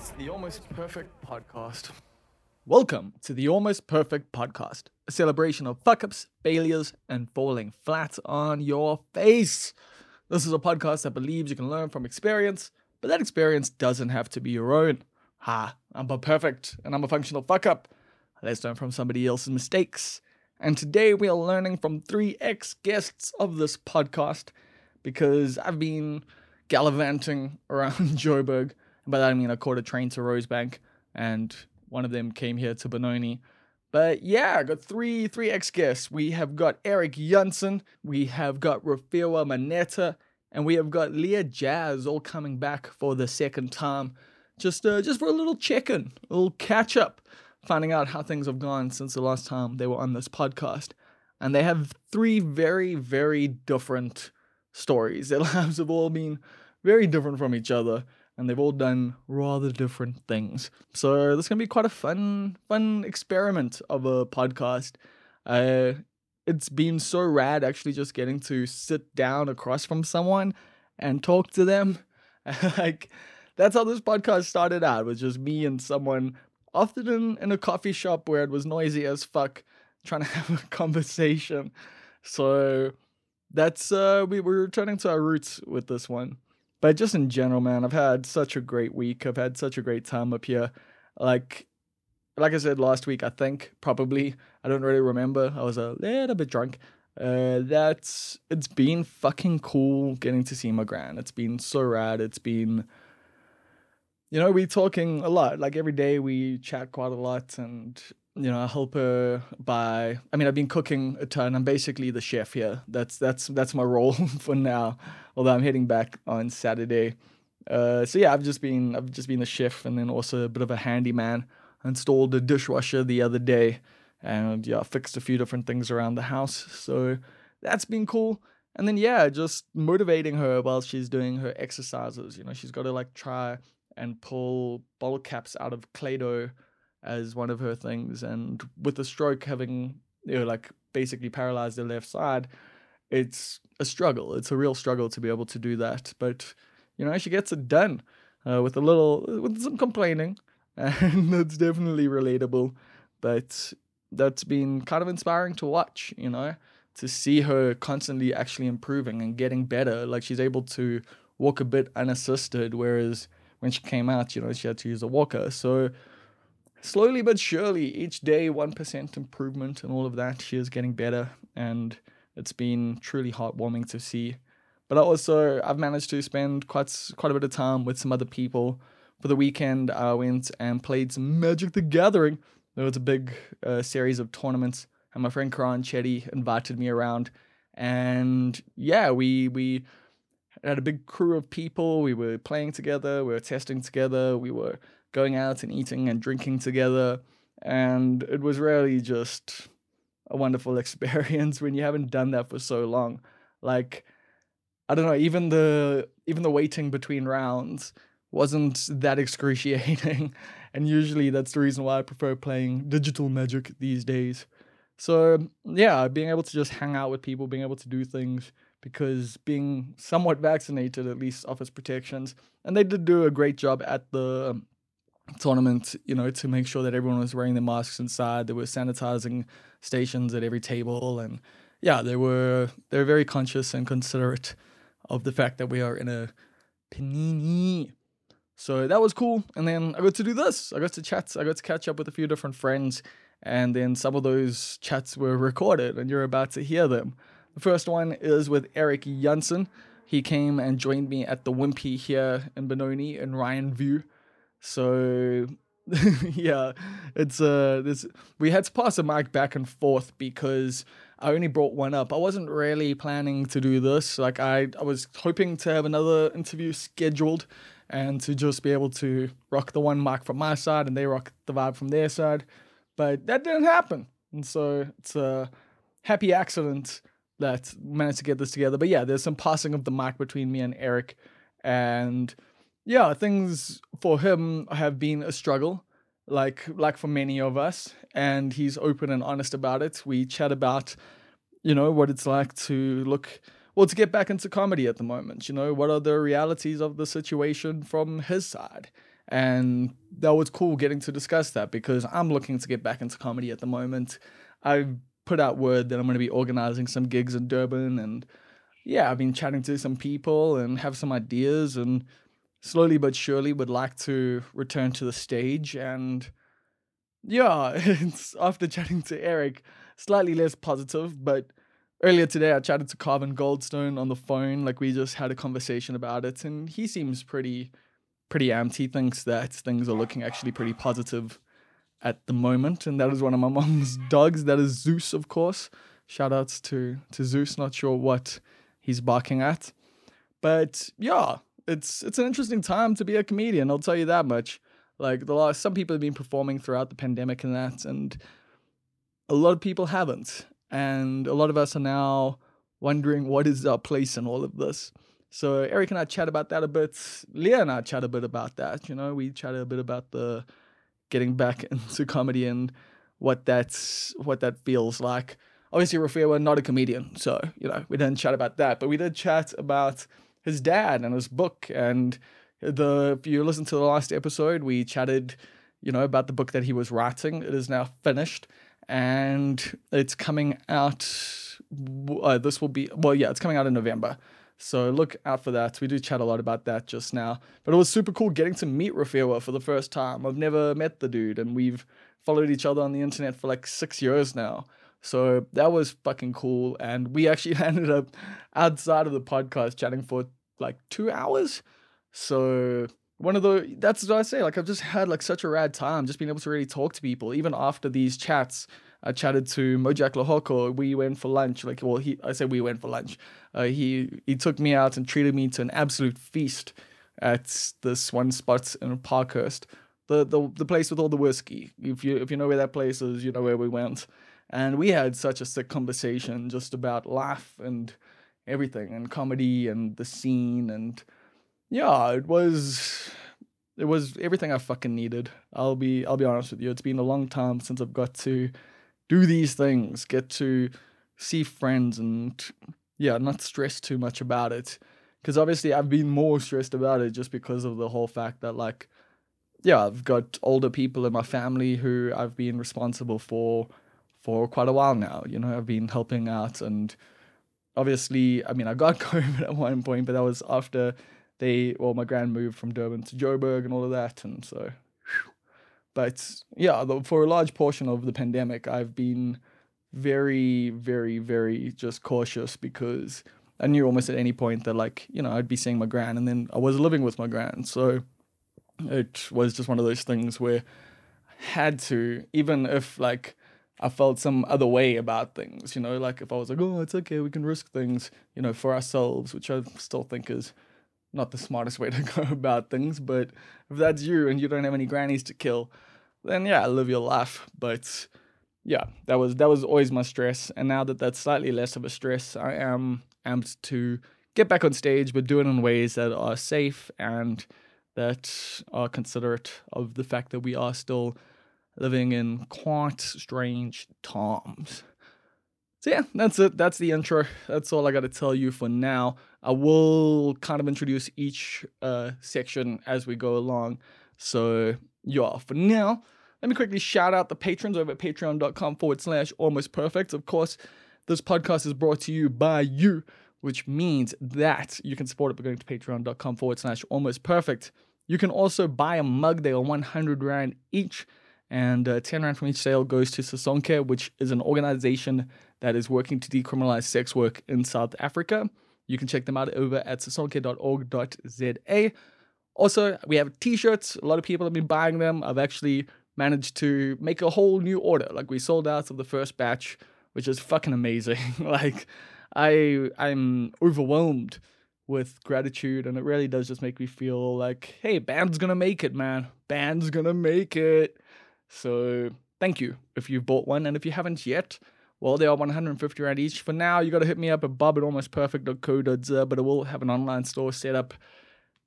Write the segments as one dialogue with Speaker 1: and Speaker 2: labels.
Speaker 1: It's the Almost Perfect Podcast.
Speaker 2: Welcome to the Almost Perfect Podcast, a celebration of fuck ups, failures, and falling flat on your face. This is a podcast that believes you can learn from experience, but that experience doesn't have to be your own. Ha, I'm a perfect and I'm a functional fuck up. Let's learn from somebody else's mistakes. And today we are learning from three ex guests of this podcast because I've been gallivanting around Joburg. By that I mean I caught a train to Rosebank and one of them came here to Benoni. But yeah, I got three three ex guests. We have got Eric Jansen, we have got Rofhiwa Maneta, and we have got Leah Jazz all coming back for the second time. Just uh, just for a little check-in, a little catch up, finding out how things have gone since the last time they were on this podcast. And they have three very, very different stories. Their lives have all been very different from each other and they've all done rather different things. So this is gonna be quite a fun, fun experiment of a podcast. Uh, it's been so rad actually just getting to sit down across from someone and talk to them. like that's how this podcast started out, was just me and someone, often in, in a coffee shop where it was noisy as fuck, trying to have a conversation. So that's uh we were returning to our roots with this one. But just in general, man, I've had such a great week. I've had such a great time up here. Like like I said last week, I think probably I don't really remember. I was a little bit drunk. Uh, that's it's been fucking cool getting to see my gran. It's been so rad. It's been, you know, we talking a lot. Like every day we chat quite a lot, and you know, I help her by. I mean, I've been cooking a ton. I'm basically the chef here. That's that's that's my role for now. Although I'm heading back on Saturday. Uh, so yeah, I've just been I've just been the chef and then also a bit of a handyman. I installed a dishwasher the other day, and yeah, fixed a few different things around the house. So that's been cool. And then yeah, just motivating her while she's doing her exercises. You know, she's got to like try and pull bottle caps out of clay doh as one of her things. And with the stroke having, you know, like basically paralyzed the left side, it's a struggle. It's a real struggle to be able to do that. But, you know, she gets it done uh, with a little, with some complaining. And that's definitely relatable. But that's been kind of inspiring to watch, you know, to see her constantly actually improving and getting better. Like she's able to walk a bit unassisted, whereas when she came out, you know, she had to use a walker. So slowly but surely, each day, 1% improvement and all of that. She is getting better, and it's been truly heartwarming to see. But also, I've managed to spend quite quite a bit of time with some other people. For the weekend, I went and played some Magic the Gathering. There was a big uh, series of tournaments, and my friend Karan Chetty invited me around. And yeah, we we had a big crew of people. We were playing together, we were testing together, we were going out and eating and drinking together. And it was really just a wonderful experience when you haven't done that for so long. Like, I don't know, even the even the waiting between rounds wasn't that excruciating. and usually that's the reason why I prefer playing digital magic these days. So yeah, being able to just hang out with people, being able to do things because being somewhat vaccinated at least offers protections. And they did do a great job at the um, tournament, you know, to make sure that everyone was wearing their masks inside. There were sanitizing stations at every table, and yeah, they were they were very conscious and considerate of the fact that we are in a panini. So that was cool. And then I got to do this. I got to chat. I got to catch up with a few different friends, and then some of those chats were recorded, and you're about to hear them. The first one is with Eric Jansen. He came and joined me at the Wimpy here in Benoni in Rynfield. So yeah, it's uh this we had to pass a mic back and forth because I only brought one up. I wasn't really planning to do this. Like I I was hoping to have another interview scheduled and to just be able to rock the one mic from my side and they rock the vibe from their side. But that didn't happen. And so it's a happy accident that managed to get this together. But yeah, there's some passing of the mic between me and Eric and yeah, things for him have been a struggle, like like for many of us, and he's open and honest about it. We chat about, you know, what it's like to look well to get back into comedy at the moment. You know, what are the realities of the situation from his side, And that was cool getting to discuss that because I'm looking to get back into comedy at the moment. I've put out word that I'm going to be organizing some gigs in Durban and yeah, I've been chatting to some people and have some ideas and slowly but surely would like to return to the stage and yeah, it's after chatting to Eric, slightly less positive, but earlier today I chatted to Carvin Goldstone on the phone. Like we just had a conversation about it, and he seems pretty pretty amped. He thinks that things are looking actually pretty positive at the moment, and that is one of my mom's dogs. That is Zeus, of course. Shout outs to to Zeus. Not sure what he's barking at, but yeah, it's it's an interesting time to be a comedian. I'll tell you that much. Like the last, some people have been performing throughout the pandemic and that, and a lot of people haven't. And a lot of us are now wondering what is our place in all of this. So Eric and I chat about that a bit. Leah and I chat a bit about that. You know, we chat a bit about the getting back into comedy and what that's what that feels like. Obviously, Rofhiwa, we're not a comedian, so you know we didn't chat about that, but we did chat about his dad and his book and the if you listen to the last episode, we chatted, you know, about the book that he was writing. It is now finished, and it's coming out. Uh, this will be well, yeah, it's coming out in November. So look out for that. We do chat a lot about that just now. But it was super cool getting to meet Rofhiwa for the first time. I've never met the dude, and we've followed each other on the internet for like six years now. So that was fucking cool. And we actually ended up outside of the podcast chatting for like two hours. So one of the that's what I say. Like I've just had like such a rad time, just being able to really talk to people. Even after these chats, I chatted to Mojak Lehoko. We went for lunch. Like well, he I said we went for lunch. Uh, he he took me out and treated me to an absolute feast at this one spot in Parkhurst. The, the the place with all the whiskey. If you if you know where that place is, you know where we went. And we had such a sick conversation just about life and everything and comedy and the scene and yeah, it was it was everything I fucking needed. I'll be I'll be honest with you. It's been a long time since I've got to do these things, get to see friends and yeah, not stress too much about it. Cuz obviously I've been more stressed about it just because of the whole fact that like yeah, I've got older people in my family who I've been responsible for for quite a while now. You know, I've been helping out and obviously, I mean, I got COVID at one point, but that was after they well my grand moved from Durban to Joburg and all of that and so but yeah for a large portion of the pandemic I've been very very very just cautious because I knew almost at any point that like you know I'd be seeing my grand and then I was living with my grand so it was just one of those things where I had to even if like I felt some other way about things you know like if I was like oh it's okay we can risk things you know for ourselves which I still think is not the smartest way to go about things, but if that's you and you don't have any grannies to kill, then yeah, live your life. But yeah, that was that was always my stress, and now that that's slightly less of a stress, I am amped to get back on stage, but do it in ways that are safe and that are considerate of the fact that we are still living in quite strange times. So yeah, that's it. That's the intro. That's all I got to tell you for now. I will kind of introduce each uh, section as we go along. So yeah, for now, let me quickly shout out the patrons over at patreon.com forward slash almost perfect. Of course, this podcast is brought to you by you, which means that you can support it by going to patreon.com forward slash almost perfect. You can also buy a mug. They are 100 Rand each, and uh, 10 Rand from each sale goes to Sisonke, which is an organization that is working to decriminalize sex work in South Africa. You can check them out over at sisonke.org.za. Also, we have t-shirts. A lot of people have been buying them. I've actually managed to make a whole new order. Like we sold out of the first batch, which is fucking amazing. like I I'm overwhelmed with gratitude and it really does just make me feel like, hey, band's gonna make it, man. Band's gonna make it. So thank you if you've bought one and if you haven't yet, well, they are 150 Rand each. For now, you got to hit me up at bob at almostperfect.co.za, but it will have an online store set up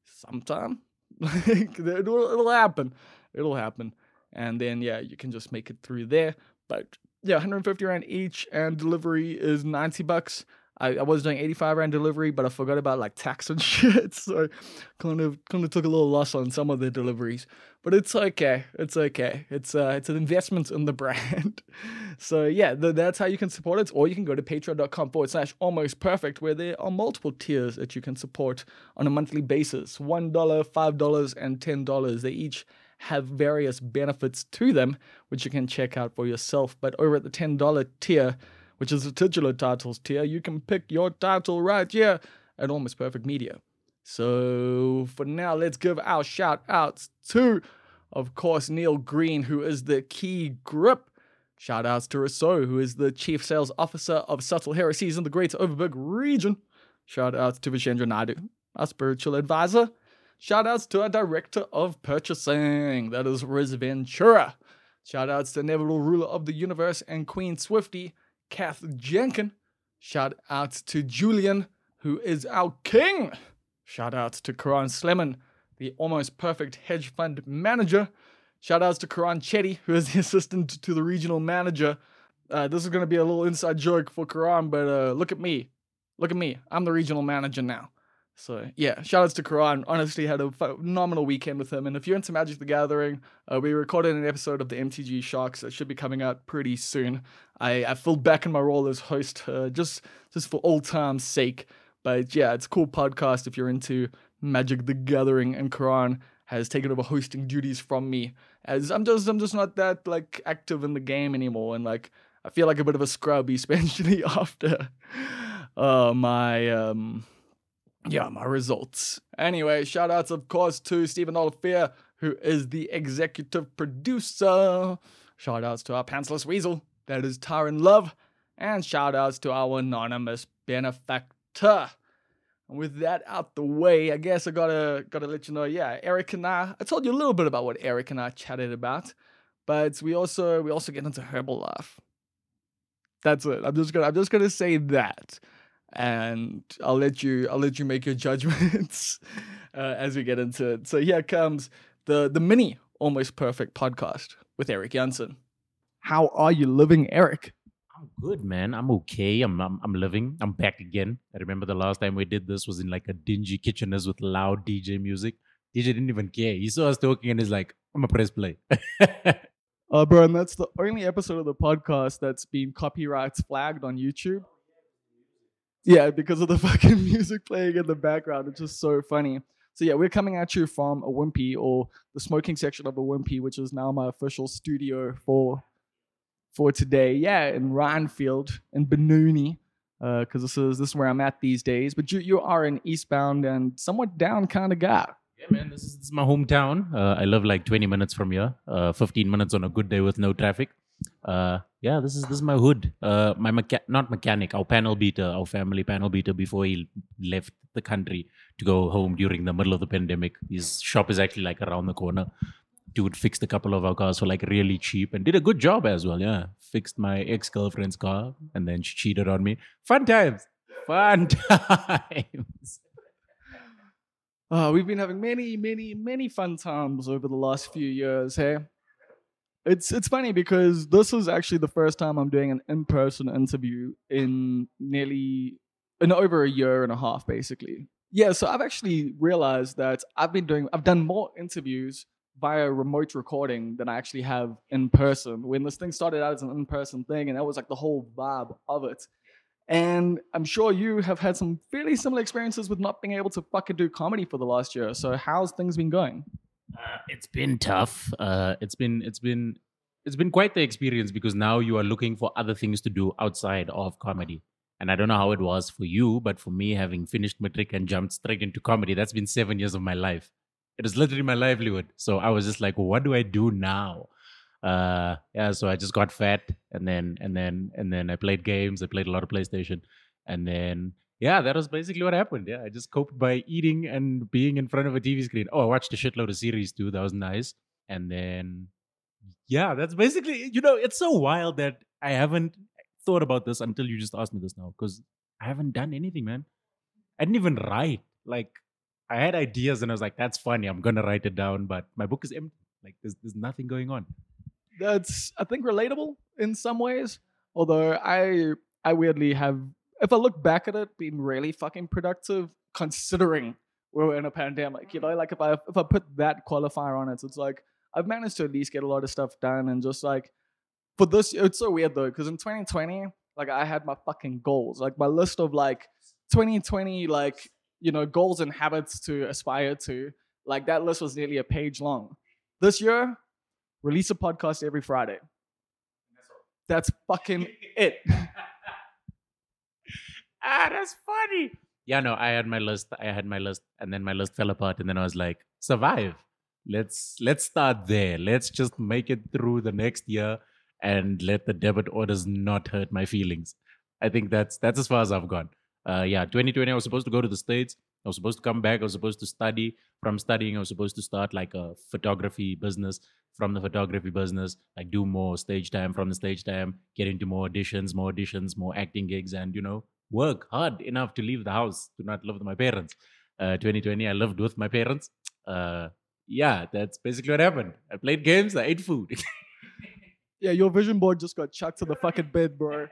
Speaker 2: sometime. it'll, it'll happen. It'll happen. And then, yeah, you can just make it through there. But yeah, 150 Rand each, and delivery is 90 bucks. I, I was doing 85 round delivery, but I forgot about like tax and shit. So kind of kind of took a little loss on some of the deliveries. But it's okay. It's okay. It's uh it's an investment in the brand. so yeah, that's how you can support it. Or you can go to patreon.com forward slash almost perfect, where there are multiple tiers that you can support on a monthly basis. $1, $5, and $10. They each have various benefits to them, which you can check out for yourself. But over at the $10 tier, which is the titular titles tier, you can pick your title right here at Almost Perfect Media. So for now, let's give our shout outs to, of course, Neil Green, who is the key grip. Shout outs to Rousseau, who is the chief sales officer of Subtle Heresies in the Greater Overberg region. Shout outs to Vishendra Naidu, our spiritual advisor. Shout outs to our director of purchasing, that is Riz Ventura. Shout outs to inevitable ruler of the universe and Queen Swifty, Kath Jenkin. Shout out to Julian, who is our king. Shout out to Karan Sleman, the almost perfect hedge fund manager. Shout outs to Karan Chetty, who is the assistant to the regional manager. Uh, this is going to be a little inside joke for Karan, but uh, look at me. Look at me. I'm the regional manager now. So yeah, shout outs to Karan. Honestly, had a phenomenal weekend with him. And if you're into Magic the Gathering, uh, we recorded an episode of the MTG Sharks that should be coming out pretty soon. I, I filled back in my role as host uh, just just for old time's sake. But yeah, it's a cool podcast if you're into Magic the Gathering. And Karan has taken over hosting duties from me as I'm just I'm just not that like active in the game anymore. And like I feel like a bit of a scrub, especially after uh, my um yeah, my results. Anyway, shout outs, of course, to Stephen Olivier, who is the executive producer. Shout outs to our pantsless weasel, that is Tyron Love. And shout outs to our anonymous benefactor. And with that out the way, I guess I gotta gotta let you know, yeah, Eric and I, I told you a little bit about what Eric and I chatted about, but we also we also get into Herbalife. That's it. I'm just gonna I'm just gonna say that and I'll let you I'll let you make your judgments uh, as we get into it. So here comes the the mini almost perfect podcast with Eric Jansen. How are you living, Eric?
Speaker 3: I'm good, man. I'm okay. I'm, I'm I'm living. I'm back again. I remember the last time we did this was in like a dingy kitcheners with loud DJ music. DJ didn't even care. He saw us talking and he's like, "I'm gonna press play."
Speaker 2: uh, bro, and that's the only episode of the podcast that's been copyrights flagged on YouTube. Yeah, because of the fucking music playing in the background. It's just so funny. So yeah, we're coming at you from a Wimpy or the smoking section of a Wimpy, which is now my official studio for for today. Yeah, in Rynfield in Benoni, because uh, this is this is where I'm at these days. But you you are an eastbound and somewhat down kind of guy.
Speaker 3: Yeah, man, this is, this is my hometown. Uh, I live like 20 minutes from here, uh, 15 minutes on a good day with no traffic uh, yeah, this is this is my hood. Uh, my mecha- not mechanic, our panel beater, our family panel beater before he left the country to go home during the middle of the pandemic. His shop is actually like around the corner. Dude fixed a couple of our cars for like really cheap and did a good job as well. Yeah, fixed my ex girlfriend's car and then she cheated on me. Fun times, fun times.
Speaker 2: Uh, we've been having many, many, many fun times over the last few years. Hey, it's it's funny because this is actually the first time I'm doing an in-person interview in nearly in over a year and a half, basically. Yeah, so I've actually realized that I've been doing I've done more interviews via remote recording than I actually have in person. When this thing started out as an in-person thing, and that was like the whole vibe of it. And I'm sure you have had some fairly similar experiences with not being able to fucking do comedy for the last year. So how's things been going?
Speaker 3: Uh, it's been tough. Uh, it's been it's been it's been quite the experience because now you are looking for other things to do outside of comedy. And I don't know how it was for you, but for me, having finished matric and jumped straight into comedy, that's been seven years of my life. It is literally my livelihood. So I was just like, what do I do now? Uh, yeah, so I just got fat, and then and then and then I played games. I played a lot of PlayStation, and then yeah, that was basically what happened. Yeah, I just coped by eating and being in front of a TV screen. Oh, I watched a shitload of series too. That was nice. And then, yeah, that's basically, you know, it's so wild that I haven't thought about this until you just asked me this now because I haven't done anything, man. I didn't even write. Like, I had ideas and I was like, that's funny. I'm going to write it down. But my book is empty. Like, there's, there's nothing going on.
Speaker 2: That's, I think, relatable in some ways. Although I, I weirdly have if I look back at it, been really fucking productive considering we're in a pandemic. You know, mm. like if I if I put that qualifier on it, it's like I've managed to at least get a lot of stuff done and just like for this it's so weird though, because in 2020, like I had my fucking goals. Like my list of like 2020 like, you know, goals and habits to aspire to. Like that list was nearly a page long. This year, release a podcast every Friday. That's fucking it.
Speaker 3: ah, that's funny. Yeah, no, I had my list. I had my list, and then my list fell apart, and then I was like, survive. Let's let's start there. Let's just make it through the next year, and let the debit orders not hurt my feelings. I think that's that's as far as I've gone. Uh, yeah, 2020, I was supposed to go to the states. I was supposed to come back. I was supposed to study. From studying, I was supposed to start like a photography business. From the photography business, like do more stage time. From the stage time, get into more auditions, more auditions, more acting gigs, and you know, work hard enough to leave the house to not live with my parents. Uh, 2020, I lived with my parents. Uh, yeah, that's basically what happened. I played games, I ate food.
Speaker 2: Yeah, your vision board just got chucked to the fucking bed, bro.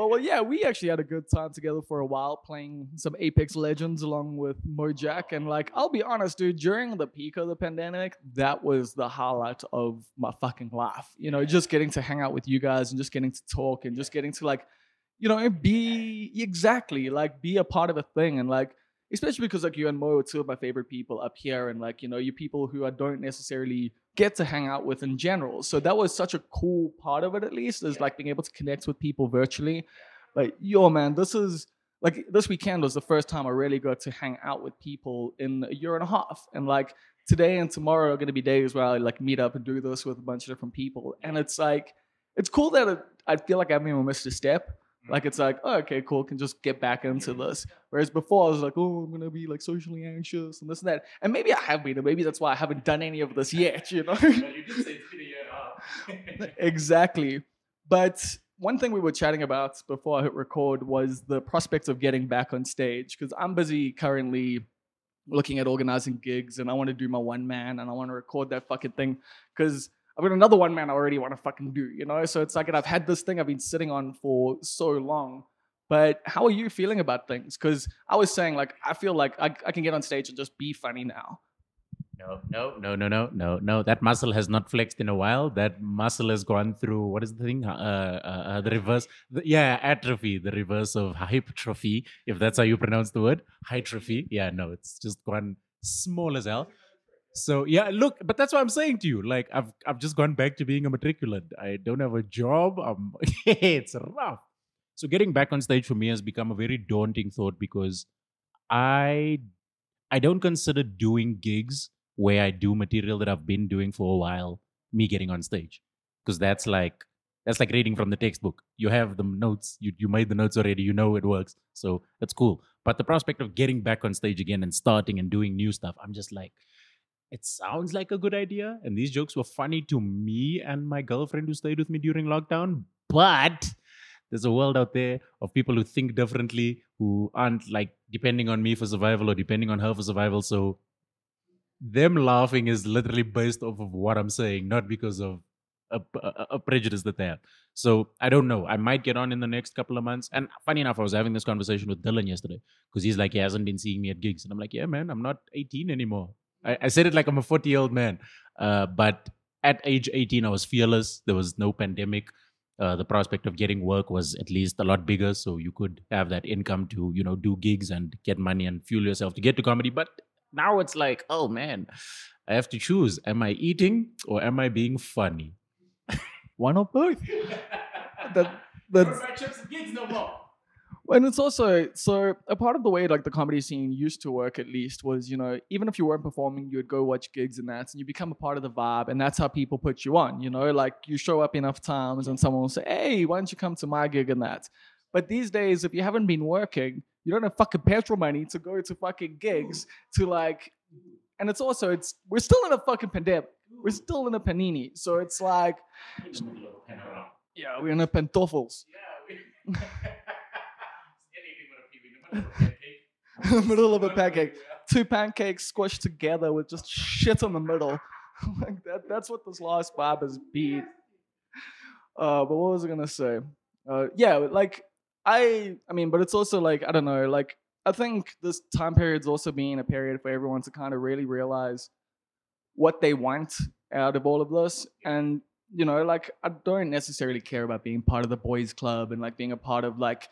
Speaker 2: Oh well, yeah, we actually had a good time together for a while playing some Apex Legends along with Mojak, and like, I'll be honest, dude, during the peak of the pandemic, that was the highlight of my fucking life. You know, just getting to hang out with you guys and just getting to talk and just getting to like, you know, be exactly like be a part of a thing. And like, especially because like you and Mo are two of my favorite people up here, and like, you know, you people who I don't necessarily get to hang out with in general. So that was such a cool part of it, at least, is like being able to connect with people virtually. Like, yo, man, this is like this weekend was the first time I really got to hang out with people in a year and a half. And like today and tomorrow are going to be days where I like meet up and do this with a bunch of different people. And it's like, it's cool that it, I feel like I haven't even missed a step. Like it's like, oh, okay, cool, can just get back into mm-hmm. this. Whereas before I was like, oh, I'm gonna be like socially anxious and this and that. And maybe I have been, and maybe that's why I haven't done any of this yet, you know?
Speaker 3: you did say it's been a year and
Speaker 2: exactly. But one thing we were chatting about before I hit record was the prospect of getting back on stage because I'm busy currently looking at organizing gigs and I want to do my one man and I want to record that fucking thing because I've got another one man I already want to fucking do, you know? So it's like, and I've had this thing I've been sitting on for so long. But how are you feeling about things? Because I was saying, like, I feel like I, I can get on stage and just be funny now.
Speaker 3: No, no, no, no, no, no, no. That muscle has not flexed in a while. That muscle has gone through what is the thing? Uh, uh, uh, the reverse. The, yeah, atrophy. The reverse of hypertrophy, if that's how you pronounce the word. Hypertrophy. Yeah, no, it's just gone small as hell. So yeah, look, but that's what I'm saying to you. Like I've I've just gone back to being a matriculant. I don't have a job. It's rough. So getting back on stage for me has become a very daunting thought because I I don't consider doing gigs where I do material that I've been doing for a while, me getting on stage. Because that's like that's like reading from the textbook. You have the notes, you, you made the notes already, you know it works. So that's cool. But the prospect of getting back on stage again and starting and doing new stuff, I'm just like, it sounds like a good idea. And these jokes were funny to me and my girlfriend who stayed with me during lockdown. But there's a world out there of people who think differently, who aren't like depending on me for survival or depending on her for survival. So them laughing is literally based off of what I'm saying, not because of a, a, a, prejudice that they have. So I don't know. I might get on in the next couple of months. And funny enough, I was having this conversation with Dylan yesterday because he's like, he hasn't been seeing me at gigs. And I'm like, yeah, man, I'm not 18 anymore. I, I said it like I'm a 40 year old man. Uh, but at age 18, I was fearless. There was no pandemic. Uh, the prospect of getting work was at least a lot bigger. So you could have that income to, you know, do gigs and get money and fuel yourself to get to comedy. But now it's like, oh man, I have to choose. Am I eating or am I being funny?
Speaker 2: One or both. that, that's,
Speaker 3: no more.
Speaker 2: And it's also so a part of the way like the comedy scene used to work at least was, you know, even if you weren't performing, you would go watch gigs and that, and you become a part of the vibe, and that's how people put you on, you know, like you show up enough times and someone will say, Hey, why don't you come to my gig and that? But these days, if you haven't been working, you don't have fucking petrol money to go to fucking gigs to like and it's also it's we're still in a fucking pandemic. We're still in a panini. So it's like Yeah, we're in a pantoffels.
Speaker 3: Yeah,
Speaker 2: middle of a pancake. Two pancakes squished together with just shit in the middle. like that, that's what this last vibe has been. Uh, but what was I gonna say? Uh, yeah, like I I mean, but it's also like I don't know, like I think this time period's also been a period for everyone to kind of really realize what they want out of all of this. And, you know, like I don't necessarily care about being part of the boys club and like being a part of like,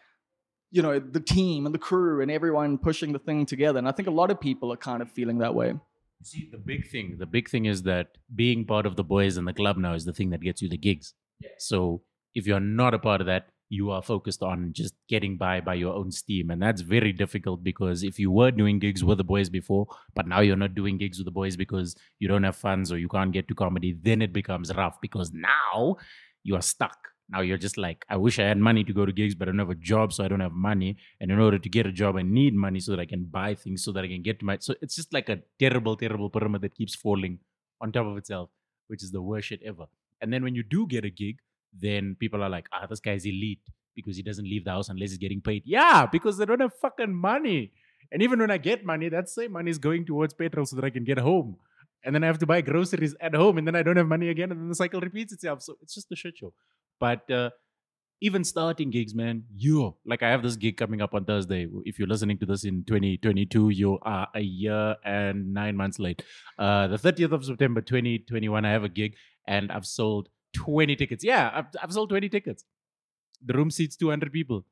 Speaker 2: you know, the team and the crew and everyone pushing the thing together. And I think a lot of people are kind of feeling that way.
Speaker 3: See, the big thing, the big thing is that being part of the boys and the club now is the thing that gets you the gigs. So if you're not a part of that, you are focused on just getting by by your own steam and that's very difficult because if you were doing gigs with the boys before but now you're not doing gigs with the boys because you don't have funds or you can't get to comedy then it becomes rough because now you are stuck now you're just like i wish i had money to go to gigs but i don't have a job so i don't have money and in order to get a job i need money so that i can buy things so that i can get to my so it's just like a terrible terrible pyramid that keeps falling on top of itself which is the worst shit ever and then when you do get a gig then people are like, ah, this guy's elite because he doesn't leave the house unless he's getting paid. Yeah, because they don't have fucking money. And even when I get money, that same money is going towards petrol so that I can get home. And then I have to buy groceries at home, and then I don't have money again, and then the cycle repeats itself. So it's just a shit show. But uh, even starting gigs, man, you like I have this gig coming up on Thursday. If you're listening to this in 2022, you are a year and nine months late. Uh, the 30th of September 2021, I have a gig, and I've sold 20 tickets. Yeah, I've, I've sold 20 tickets. The room seats 200 people.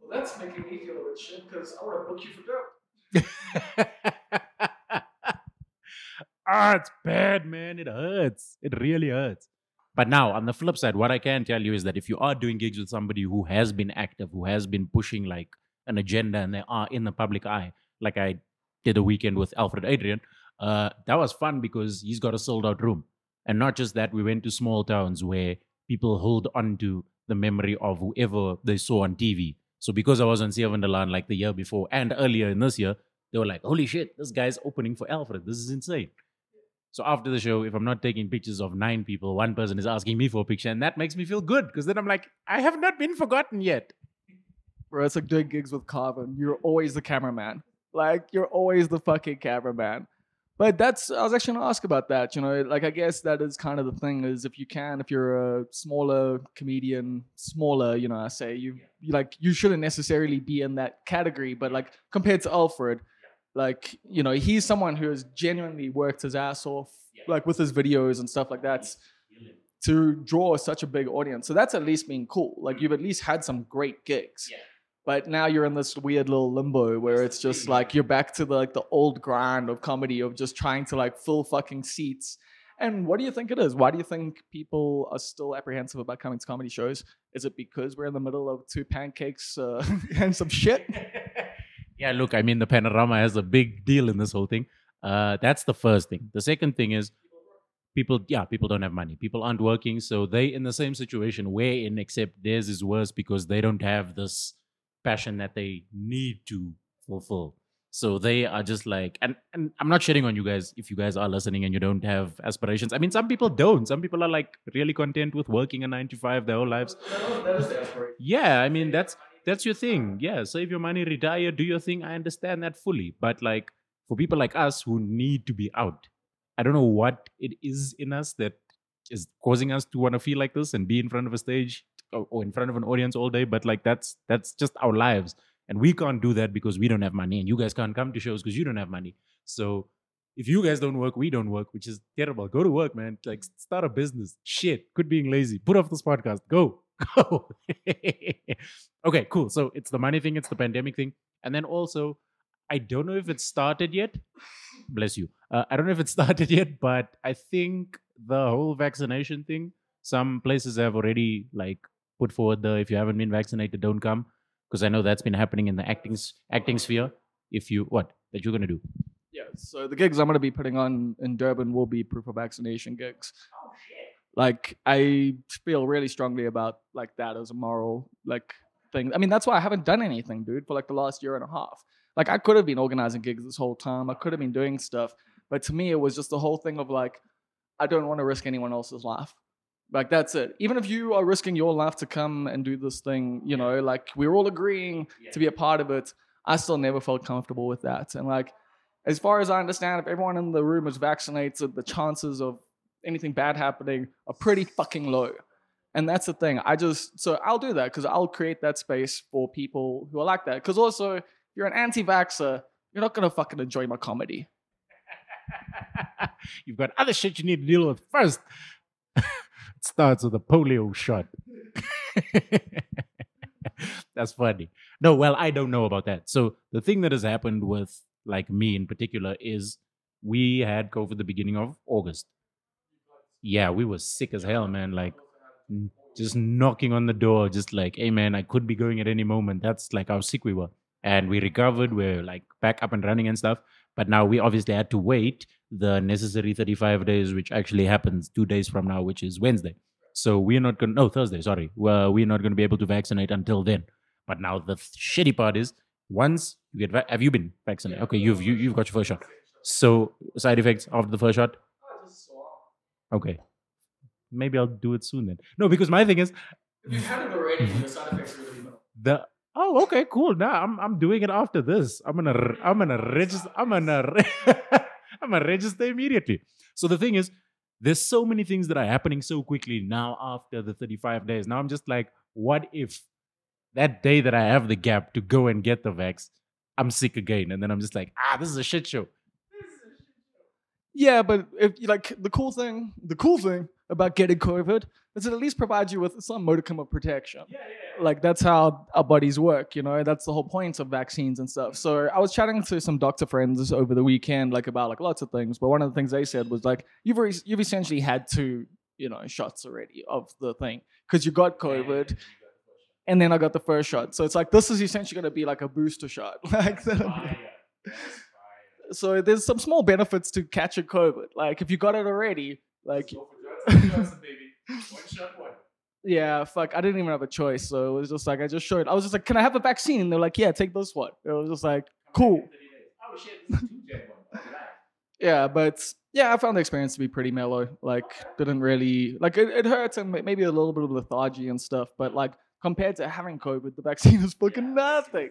Speaker 2: Well, that's making me feel a bit shit because I want to book you for dope.
Speaker 3: ah, it's bad, man. It hurts. It really hurts. But now, on the flip side, what I can tell you is that if you are doing gigs with somebody who has been active, who has been pushing like an agenda, and they are in the public eye, like I did a weekend with Alfred Adriaan, uh, that was fun because he's got a sold out room. And not just that, we went to small towns where people hold on to the memory of whoever they saw on TV. So because I was on Sia Vanderlaan like the year before and earlier in this year, they were like, holy shit, this guy's opening for Alfred. This is insane. So after the show, if I'm not taking pictures of nine people, one person is asking me for a picture, and that makes me feel good because then I'm like, I have not been forgotten yet.
Speaker 2: Bro, it's like doing gigs with Carvin. You're always the cameraman. Like, you're always the fucking cameraman. But that's I was actually gonna ask about that. You know, like I guess that is kind of the thing is if you can, if you're a smaller comedian, smaller, you know, I say you, you like you shouldn't necessarily be in that category. But like compared to Alfred, like you know, he's someone who has genuinely worked his ass off, like with his videos and stuff like that, to draw such a big audience. So that's at least been cool. Like you've at least had some great gigs. Yeah. But now you're in this weird little limbo where it's just like you're back to the like the old grind of comedy of just trying to like fill fucking seats. And what do you think it is? Why do you think people are still apprehensive about coming to comedy shows? Is it because we're in the middle of two pancakes uh, and some shit?
Speaker 3: yeah, look, I mean, the panorama has a big deal in this whole thing. Uh, that's the first thing. The second thing is people, yeah, people don't have money. People aren't working. So they in the same situation we're in, except theirs is worse because they don't have this passion that they need to fulfill. So they are just like, and, and I'm not shitting on you guys if you guys are listening and you don't have aspirations. I mean, some people don't. Some people are like really content with working a nine to five their whole lives. Yeah, I mean, that's that's your thing. Yeah, save your money, retire, do your thing. I understand that fully. But like for people like us who need to be out, I don't know what it is in us that is causing us to want to feel like this and be in front of a stage or in front of an audience all day. But like that's that's just our lives, and we can't do that because we don't have money, and you guys can't come to shows because you don't have money. So if you guys don't work, we don't work, which is terrible. Go to work, man. Like start a business. Shit, quit being lazy. Put off this podcast. Go. Go. okay, cool. So it's the money thing, it's the pandemic thing. And then also, I don't know if it started yet. Bless you. Uh, I don't know if it started yet, but I think the whole vaccination thing, some places have already like put forward the if you haven't been vaccinated, don't come. Because I know that's been happening in the acting acting sphere. If you what that you're gonna do?
Speaker 2: Yeah, so the gigs I'm going to be putting on in Durban will be proof of vaccination gigs. Oh shit! Like I feel really strongly about like that as a moral like thing. I mean, that's why I haven't done anything, dude, for like the last year and a half. Like I could have been organizing gigs this whole time. I could have been doing stuff, but to me, it was just the whole thing of like, I don't want to risk anyone else's life. Like that's it. Even if you are risking your life to come and do this thing, you know, like we're all agreeing to be a part of it. I still never felt comfortable with that. And like as far as I understand, if everyone in the room is vaccinated, the chances of anything bad happening are pretty fucking low. And that's the thing. I just so I'll do that because I'll create that space for people who are like that. Because also, if you're an anti-vaxxer, you're not gonna fucking enjoy my comedy.
Speaker 3: You've got other shit you need to deal with first. it starts with a polio shot. That's funny. No, well, I don't know about that. So the thing that has happened with like me in particular is we had COVID the beginning of August. Yeah, we were sick as hell, man. Like just knocking on the door, just like, hey man, I could be going at any moment. That's like how sick we were. And we recovered, we're like back up and running and stuff. But now we obviously had to wait the necessary 35 days, which actually happens two days from now, which is Wednesday. So we're not going to, no, Thursday, sorry. Well, we're not going to be able to vaccinate until then. But now the th- shitty part is once you get, va- have you been vaccinated? Okay, you've, you, you've got your first shot. So side effects after the first shot? Okay. Maybe I'll do it soon then. No, because my thing is
Speaker 2: you've it already, the side effects really minimal.
Speaker 3: the oh okay cool now I'm I'm doing it after this I'm gonna I'm gonna register I'm gonna I'm gonna register immediately. So the thing is, there's so many things that are happening so quickly now after the 35 days. Now I'm just like, what if that day that I have the gap to go and get the vax, I'm sick again, and then I'm just like, ah, this is a shit show.
Speaker 2: Yeah, but if like the cool thing, the cool thing about getting COVID is it at least provides you with some modicum of protection. Yeah, yeah. yeah. Like that's how our bodies work, you know. That's the whole point of vaccines and stuff. So I was chatting to some doctor friends over the weekend, like about like lots of things. But one of the things they said was like you've already, you've essentially had two, you know, shots already of the thing because you got COVID. And then I got the first shot, so it's like this is essentially going to be like a booster shot, like so there's some small benefits to catching COVID. Like if you got it already, like yeah, fuck, I didn't even have a choice. So it was just like I just showed. I was just like, "Can I have a vaccine?" And they're like, "Yeah, take this one." It was just like, "Cool." Yeah, but yeah, I found the experience to be pretty mellow. Like, didn't really like it. It hurts and maybe a little bit of lethargy and stuff. But like compared to having COVID, the vaccine is fucking nothing.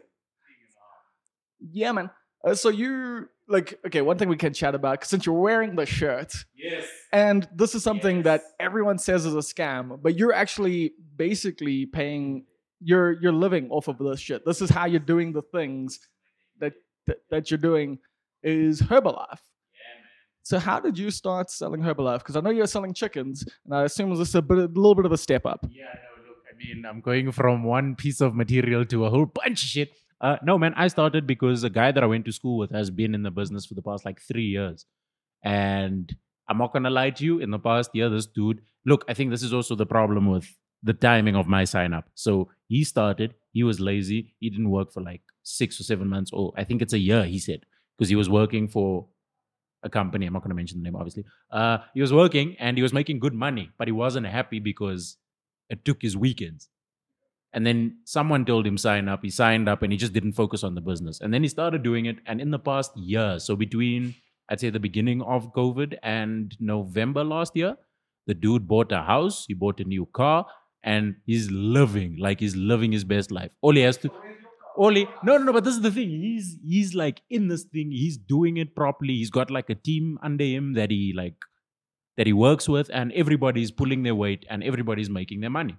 Speaker 2: Yeah, man. Uh, so you like okay? One thing we can chat about since you're wearing the shirt,
Speaker 3: Yes.
Speaker 2: and this is something that everyone says is a scam, but you're actually basically paying. You're you're living off of this shit. This is how you're doing the things that that, that you're doing is Herbalife. So how did you start selling Herbalife? Because I know you're selling chickens, and I assume this is a bit, a little bit of a step up.
Speaker 3: Yeah, no, look, I mean, I'm going from one piece of material to a whole bunch of shit. Uh, no, man, I started because a guy that I went to school with has been in the business for the past like three years. And I'm not going to lie to you, in the past year, this dude, look, I think this is also the problem with the timing of my sign up. So he started, he was lazy, he didn't work for like six or seven months, or I think it's a year, he said, because he was working for a company. I'm not going to mention the name, obviously. Uh, he was working and he was making good money, but he wasn't happy because it took his weekends. And then someone told him sign up. He signed up and he just didn't focus on the business. And then he started doing it. And in the past year, so between I'd say the beginning of COVID and November last year, the dude bought a house, he bought a new car, and he's living like he's living his best life. All he has to Oli, no, no, no, but this is the thing. He's he's like in this thing. He's doing it properly. He's got like a team under him that he like that he works with, and everybody's pulling their weight and everybody's making their money.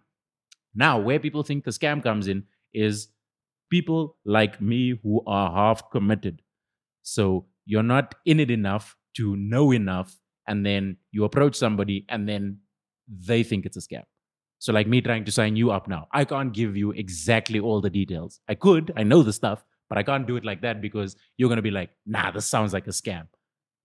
Speaker 3: Now, where people think the scam comes in is people like me who are half committed. So you're not in it enough to know enough, and then you approach somebody, and then they think it's a scam. So, like me trying to sign you up now, I can't give you exactly all the details. I could, I know the stuff, but I can't do it like that because you're going to be like, nah, this sounds like a scam.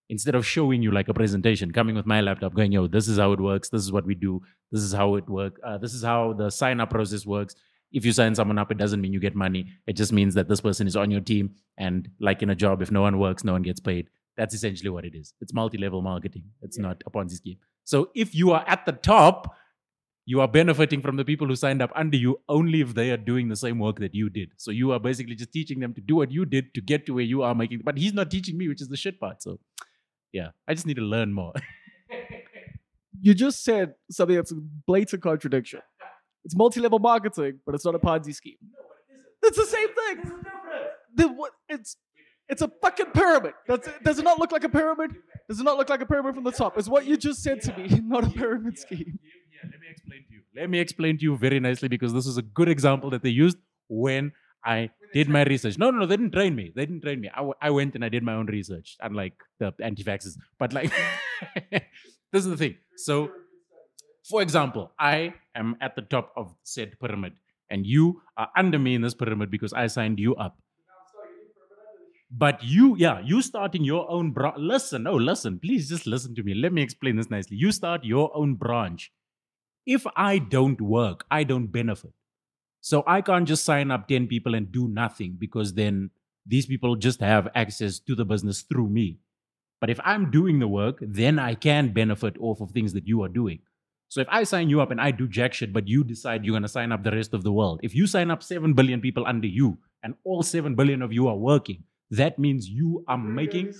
Speaker 3: Instead of showing you like a presentation, coming with my laptop, going, yo, this is how it works. This is what we do. This is how it works. Uh, this is how the sign up process works. If you sign someone up, it doesn't mean you get money. It just means that this person is on your team. And like in a job, if no one works, no one gets paid. That's essentially what it is. It's multi level marketing, it's not a Ponzi scheme. So if you are at the top, you are benefiting from the people who signed up under you only if they are doing the same work that you did. So you are basically just teaching them to do what you did to get to where you are making. But he's not teaching me, which is the shit part. So yeah, I just need to learn more.
Speaker 2: You just said something that's a blatant contradiction. It's multi-level marketing, but it's not a Ponzi scheme. It's the same thing. The, what, it's it's a fucking pyramid. Does it, does it not look like a pyramid? Does it not look like a pyramid from the top? Is what you just said to me, not a pyramid scheme.
Speaker 3: Yeah, let me explain to you. Let me explain to you very nicely because this is a good example that they used when I did my research. No, no, no, they didn't train me. They didn't train me. I, w- I went and I did my own research, unlike the anti vaxxers. But like, this is the thing. So, for example, I am at the top of said pyramid, and you are under me in this pyramid because I signed you up. But you, yeah, you starting your own branch. Listen, oh, listen, please just listen to me. Let me explain this nicely. You start your own branch. If I don't work, I don't benefit. So I can't just sign up 10 people and do nothing because then these people just have access to the business through me. But if I'm doing the work, then I can benefit off of things that you are doing. So if I sign you up and I do jack shit, but you decide you're going to sign up the rest of the world, if you sign up 7 billion people under you and all 7 billion of you are working, that means you are making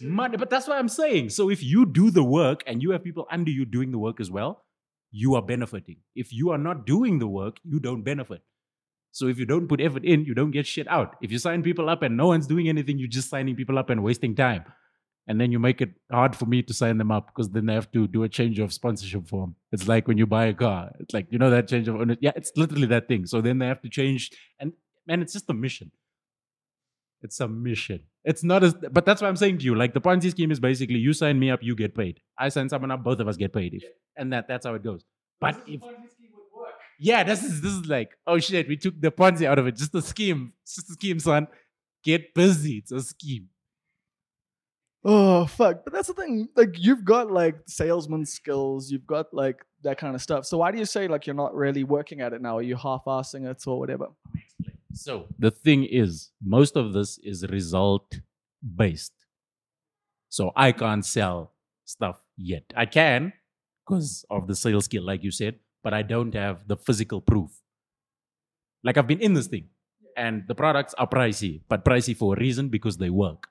Speaker 3: money. But that's what I'm saying. So if you do the work and you have people under you doing the work as well, you are benefiting. If you are not doing the work, you don't benefit. So if you don't put effort in, you don't get shit out. If you sign people up and no one's doing anything, you're just signing people up and wasting time. And then you make it hard for me to sign them up because then they have to do a change of sponsorship form. It's like when you buy a car. It's like, you know, that change of ownership. Yeah, it's literally that thing. So then they have to change. And man, it's just a mission. It's a mission. It's not as, but that's what I'm saying to you. Like the Ponzi scheme is basically you sign me up, you get paid. I sign someone up, both of us get paid. If, and that that's how it goes. But if, yeah, this is this is like, oh shit, we took the Ponzi out of it. Just a scheme. It's just a scheme, son. Get busy. It's a scheme.
Speaker 2: Oh fuck! But that's the thing. Like you've got like salesman skills. You've got like that kind of stuff. So why do you say like you're not really working at it now? Are you half-assing it or whatever?
Speaker 3: So the thing is, most of this is result based. So I can't sell stuff yet. I can because of the sales skill, like you said, but I don't have the physical proof. Like I've been in this thing, and the products are pricey, but pricey for a reason because they work.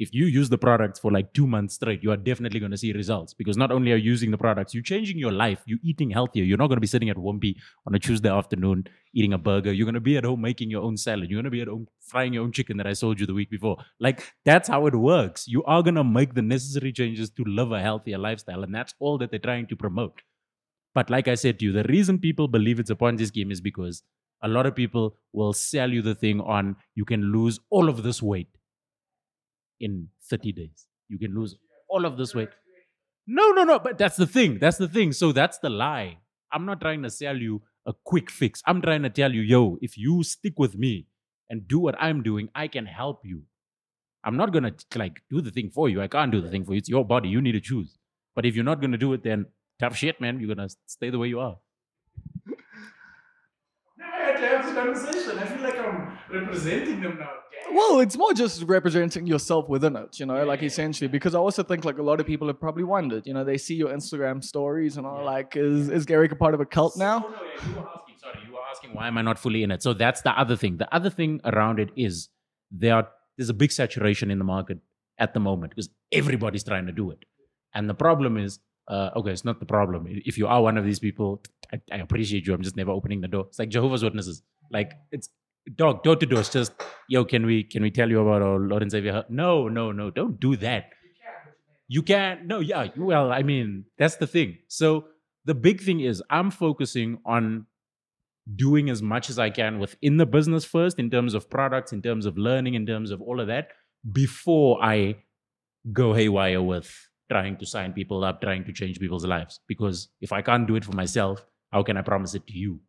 Speaker 3: If you use the products for like two months straight, you are definitely going to see results because not only are you using the products, you're changing your life, you're eating healthier. You're not going to be sitting at Wimpy on a Tuesday afternoon eating a burger. You're going to be at home making your own salad. You're going to be at home frying your own chicken that I sold you the week before. Like that's how it works. You are going to make the necessary changes to live a healthier lifestyle. And that's all that they're trying to promote. But like I said to you, the reason people believe it's a Ponzi scheme is because a lot of people will sell you the thing on you can lose all of this weight in 30 days. You can lose all of this weight. No, no, no. But that's the thing. That's the thing. So that's the lie. I'm not trying to sell you a quick fix. I'm trying to tell you, yo, if you stick with me and do what I'm doing, I can help you. I'm not gonna like do the thing for you. I can't do the thing for you. It's your body. You need to choose. But if you're not gonna do it, then tough shit, man. You're gonna stay the way you are. Never had to have this conversation. I feel like I'm representing them now.
Speaker 2: Well, it's more just representing yourself within it, you know, like essentially. Because I also think like a lot of people have probably wondered, you know, they see your Instagram stories and are like, is is Garrick a part of a cult now?
Speaker 3: Oh, no, yeah, you were asking, sorry, you were asking why am I not fully in it? So that's the other thing. The other thing around it is there are there's a big saturation in the market at the moment because everybody's trying to do it. And the problem is, uh, okay, it's not the problem. If you are one of these people, I, I appreciate you. I'm just never opening the door. It's like Jehovah's Witnesses. Like it's dog door to door. It's just yo, can we can we tell you about our Lord and Savior? No, no, no, don't do that. You can't. No, yeah. Well, I mean, that's the thing. So the big thing is, I'm focusing on doing as much as I can within the business first, in terms of products, in terms of learning, in terms of all of that, before I go haywire with trying to sign people up, trying to change people's lives. Because if I can't do it for myself, how can I promise it to you?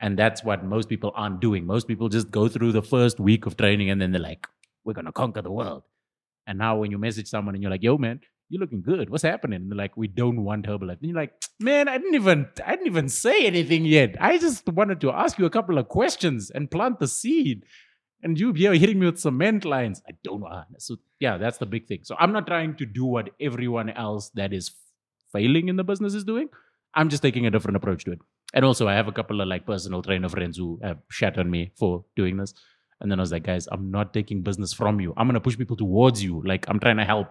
Speaker 3: And that's what most people aren't doing. Most people just go through the first week of training and then they're like, we're going to conquer the world. And now when you message someone and you're like, yo, man, you're looking good. What's happening? And they're like, we don't want Herbalife. And you're like, man, I didn't even, I didn't even say anything yet. I just wanted to ask you a couple of questions and plant the seed. And you here hitting me with cement lines. I don't know. So yeah, that's the big thing. So I'm not trying to do what everyone else that is failing in the business is doing. I'm just taking a different approach to it. And also, I have a couple of like personal trainer friends who have shat on me for doing this. And then I was like, guys, I'm not taking business from you. I'm gonna push people towards you. Like I'm trying to help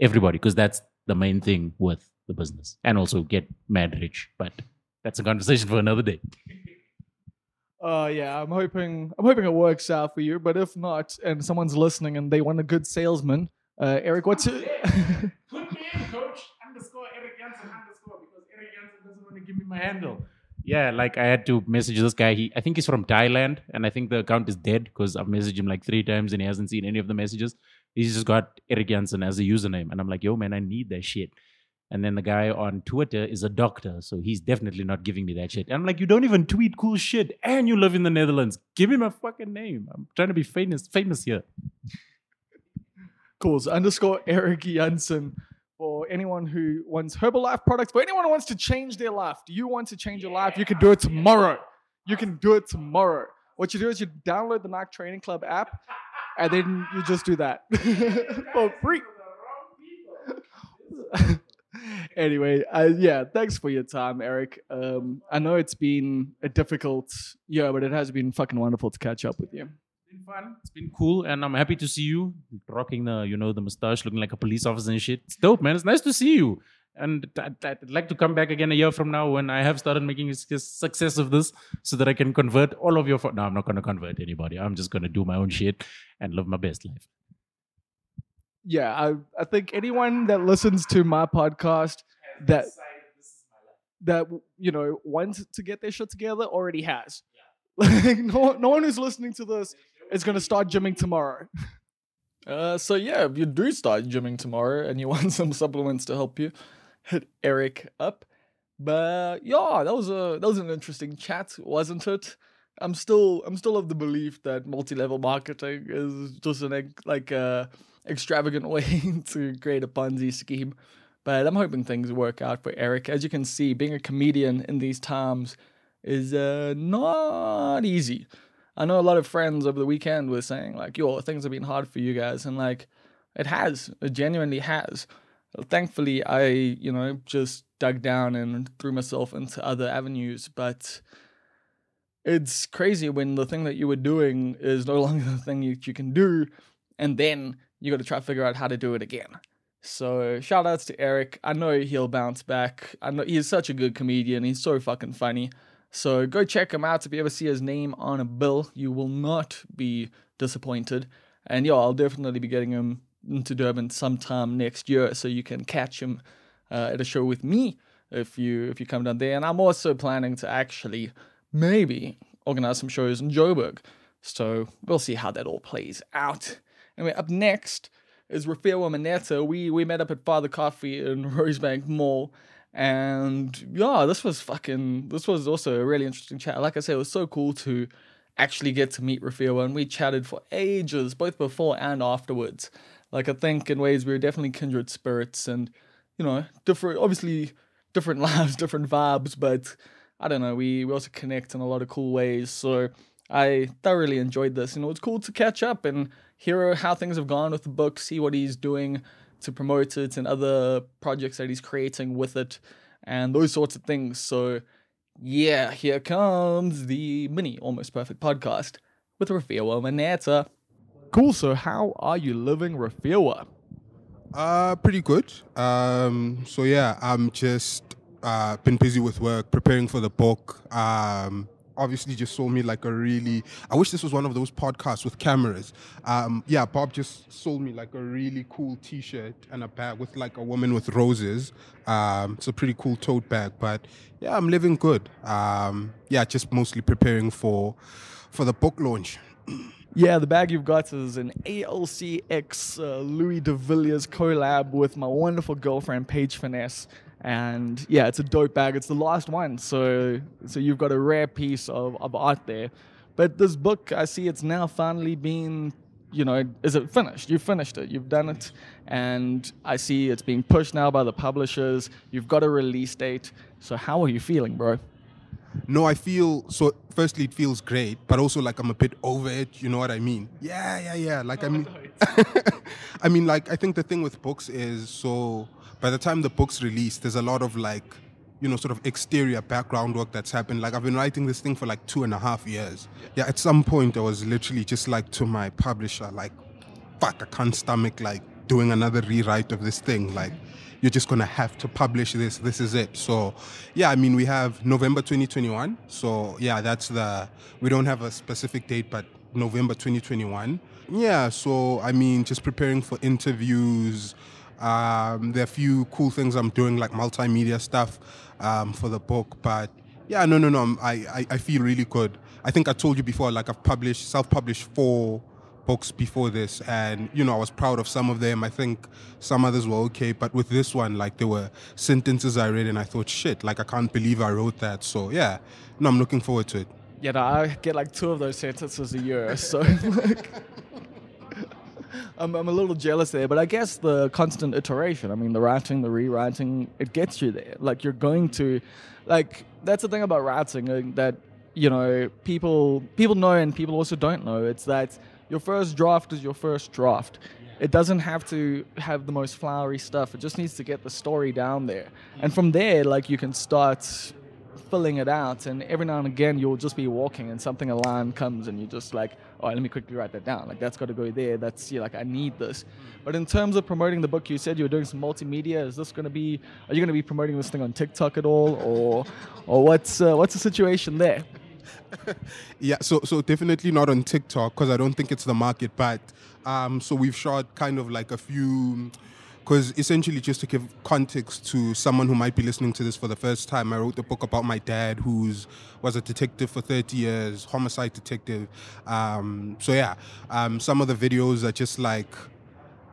Speaker 3: everybody because that's the main thing with the business, and also get mad rich. But that's a conversation for another day.
Speaker 2: Uh yeah, I'm hoping I'm hoping it works out for you. But if not, and someone's listening and they want a good salesman, uh, Eric, what's it?
Speaker 3: Put me in, coach underscore Eric Jansen underscore because Eric Jansen doesn't want to give me my handle. Yeah, like I had to message this guy. He, I think he's from Thailand, and I think the account is dead because I've messaged him like three times and he hasn't seen any of the messages. He's just got Eric Jansen as a username, and I'm like, yo, man, I need that shit. And then the guy on Twitter is a doctor, so he's definitely not giving me that shit. And I'm like, you don't even tweet cool shit, and you live in the Netherlands. Give me my fucking name. I'm trying to be famous, famous here.
Speaker 2: Cool. So underscore Eric Jansen for anyone who wants Herbalife products, for anyone who wants to change their life. Do you want to change your life? You can do it tomorrow. You can do it tomorrow. What you do is you download the Nike Training Club app, and then you just do that for free. anyway, uh, yeah, thanks for your time, Eric. Um, I know it's been a difficult year, but it has been fucking wonderful to catch up with you.
Speaker 3: It's been fun. It's been cool, and I'm happy to see you rocking the, you know, the mustache, looking like a police officer and shit. It's dope, man. It's nice to see you. And I'd, I'd like to come back again a year from now when I have started making a success of this, so that I can convert all of your. Fo- no, I'm not going to convert anybody. I'm just going to do my own shit and live my best life.
Speaker 2: Yeah, I I think anyone that listens to my podcast that that you know wants to get their shit together already has. Like no, no one who's listening to this is gonna start gymming tomorrow. Uh, so yeah, if you do start gymming tomorrow and you want some supplements to help you, hit Eric up. But yeah, that was a that was an interesting chat, wasn't it? I'm still I'm still of the belief that multi-level marketing is just an like uh, extravagant way to create a Ponzi scheme. But I'm hoping things work out for Eric. As you can see, being a comedian in these times is uh, not easy. I know a lot of friends over the weekend were saying like, "Yo, things have been hard for you guys," and like, it has. It genuinely has. Thankfully, I you know just dug down and threw myself into other avenues, but it's crazy when the thing that you were doing is no longer the thing that you can do, and then you got to try to figure out how to do it again. So shout outs to Eric. I know he'll bounce back. I know he's such a good comedian. He's so fucking funny. So go check him out. If you ever see his name on a bill, you will not be disappointed. And yeah, I'll definitely be getting him into Durban sometime next year, so you can catch him uh, at a show with me if you if you come down there. And I'm also planning to actually maybe organize some shows in Joburg. So we'll see how that all plays out. Anyway, up next is Rofhiwa Maneta. We we met up at Father Coffee in Rosebank Mall. And yeah, this was fucking this was also a really interesting chat. Like I said, it was so cool to actually get to meet Rafael and we chatted for ages, both before and afterwards. Like I think in ways we were definitely kindred spirits and you know, different obviously different lives, different vibes, but I don't know, we, we also connect in a lot of cool ways. So I thoroughly enjoyed this and it was cool to catch up and hear how things have gone with the book, see what he's doing to promote it and other projects that he's creating with it and those sorts of things. So yeah, here comes the mini Almost Perfect podcast with Rofhiwa Maneta. Cool, so how are you living, Rafiwa?
Speaker 4: Uh, pretty good. Um, so yeah, I'm just uh, been busy with work, preparing for the book. Um, obviously, just sold me like a really. I wish this was one of those podcasts with cameras. Um, yeah, Bob just sold me like a really cool T-shirt and a bag with like a woman with roses. Um, it's a pretty cool tote bag, but yeah, I'm living good. Um, yeah, just mostly preparing for for the book launch.
Speaker 2: Yeah, the bag you've got is an ALCX uh, Louis de Villiers collab with my wonderful girlfriend Paige Finesse. And yeah, it's a dope bag. It's the last one. So so you've got a rare piece of, of art there. But this book, I see it's now finally been, you know, is it finished? You've finished it. You've done it. And I see it's being pushed now by the publishers. You've got a release date. So how are you feeling, bro?
Speaker 4: No, I feel so. Firstly, it feels great, but also like I'm a bit over it. You know what I mean? Yeah, yeah, yeah. Like I mean, I mean, like I think the thing with books is so by the time the book's released, there's a lot of like, you know, sort of exterior background work that's happened. Like I've been writing this thing for like two and a half years. Yeah, at some point I was literally just like to my publisher, like, fuck, I can't stomach like doing another rewrite of this thing. Like mm-hmm. you're just gonna have to publish this. This is it. So, yeah, I mean, we have November 2021. So, yeah, that's the. We don't have a specific date, but November 2021. Yeah. So, I mean, just preparing for interviews. Um, there are a few cool things I'm doing, like multimedia stuff um, for the book. But Yeah, no, no, no. I, I, I feel really good. I think I told you before, like I've published, self-published four books before this, and you know I was proud of some of them. I think some others were okay, but with this one, like there were sentences I read, and I thought, shit, like I can't believe I wrote that. So yeah, no, I'm looking forward to it.
Speaker 2: Yeah, no, I get like two of those sentences a year, so I'm, I'm a little jealous there. But I guess the constant iteration, I mean, the writing, the rewriting, it gets you there. Like you're going to, like that's the thing about writing uh, that you know people people know and people also don't know. It's that your first draft is your first draft. It doesn't have to have the most flowery stuff. It just needs to get the story down there, and from there, like you can start filling it out and every now and again you'll just be walking and something a line comes and you're just like oh let me quickly write that down like that's got to go there that's yeah like i need this but in terms of promoting the book you said you were doing some multimedia is this going to be are you going to be promoting this thing on tiktok at all or or what's uh, what's the situation there
Speaker 4: Yeah, so so definitely not on TikTok because I don't think it's the market. But um, so we've shot kind of like a few. Because essentially, just to give context to someone who might be listening to this for the first time, I wrote a book about my dad, who's was a detective for 30 years, homicide detective. Um, so yeah, um, some of the videos are just like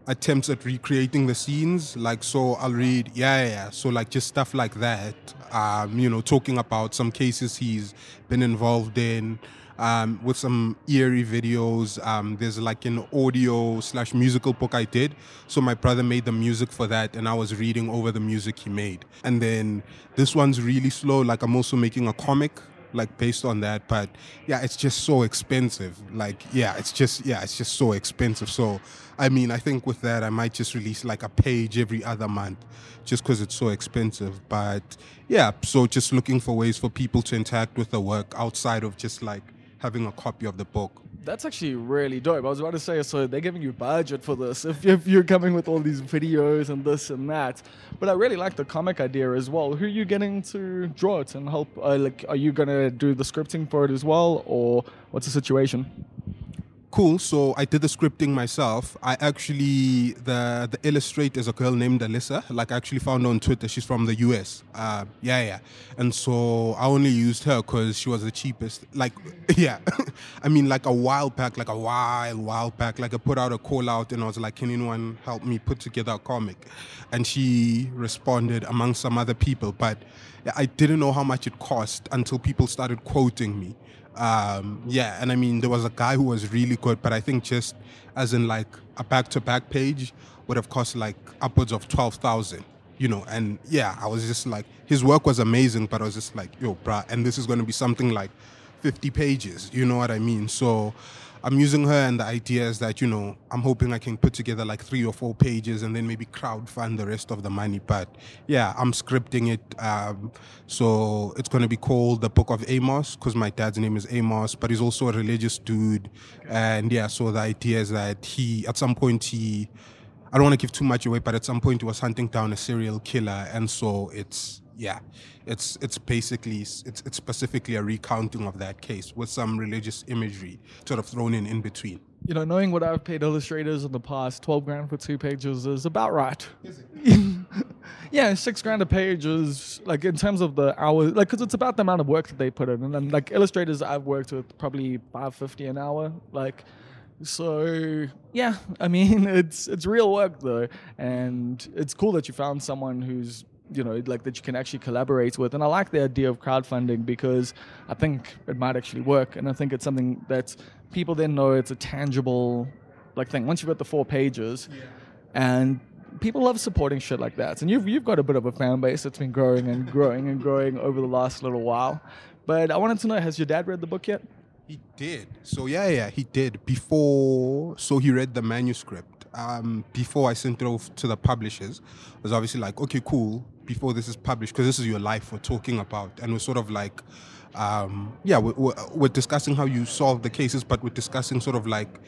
Speaker 4: attempts at recreating the scenes. Like, so I'll read, yeah, yeah, yeah. So, like, just stuff like that. Um, you know, talking about some cases he's been involved in. Um, with some eerie videos. Um, there's like an audio slash musical book I did. So my brother made the music for that, and I was reading over the music he made. And then this one's really slow. Like I'm also making a comic like based on that but yeah it's just so expensive like yeah it's just yeah it's just so expensive so i mean i think with that i might just release like a page every other month just because it's so expensive but yeah so just looking for ways for people to interact with the work outside of just like having a copy of the book
Speaker 2: That's actually really dope. I was about to say, so they're giving you budget for this if, if you're coming with all these videos and this and that. But I really like the comic idea as well. Who are you getting to draw it and help? Uh, like, are you gonna do the scripting for it as well, or what's the situation?
Speaker 4: Cool so i did the scripting myself. I actually the the illustrator is a girl named alyssa. Like i actually found on twitter. She's from the us uh, yeah yeah. And so i only used her because she was the cheapest. Like yeah. I mean like a while back like a while while back. Like i put out a call out and i was like can anyone help me put together a comic? And she responded among some other people but i didn't know how much it cost until people started quoting me um, yeah, and I mean, there was a guy who was really good, but I think just as in like a back to back page would have cost like upwards of 12,000, you know. And yeah, I was just like, his work was amazing, but I was just like, yo, bruh, and this is going to be something like 50 pages, you know what I mean? So I'm using her, and the idea is that, you know, I'm hoping I can put together like three or four pages and then maybe crowdfund the rest of the money. But yeah, I'm scripting it. Um, so it's going to be called The Book of Amos because my dad's name is Amos, but he's also a religious dude. And yeah, so the idea is that he, at some point, he, I don't want to give too much away, but at some point he was hunting down a serial killer. And so it's, yeah, it's it's basically it's it's specifically a recounting of that case with some religious imagery sort of thrown in in between.
Speaker 2: You know, knowing what I've paid illustrators in the past, 12 grand for two pages is about right. yeah, six grand a page is like in terms of the hours, like because it's about the amount of work that they put in, and then like illustrators I've worked with probably 550 an hour, like. So yeah, I mean it's it's real work though, and it's cool that you found someone who's you know like that you can actually collaborate with. And I like the idea of crowdfunding because I think it might actually work, and I think it's something that people then know it's a tangible like thing. Once you've got the four pages, and people love supporting shit like that. And you've you've got a bit of a fan base that's been growing and growing and growing over the last little while. But I wanted to know, has your dad read the book yet?
Speaker 4: He did. So yeah, yeah, he did before. So he read the manuscript. Um, before I sent it off to the publishers, I was obviously like, okay, cool. Before this is published, because this is your life we're talking about, and we're sort of like, um, yeah, we're, we're, we're discussing how you solve the cases, but we're discussing sort of like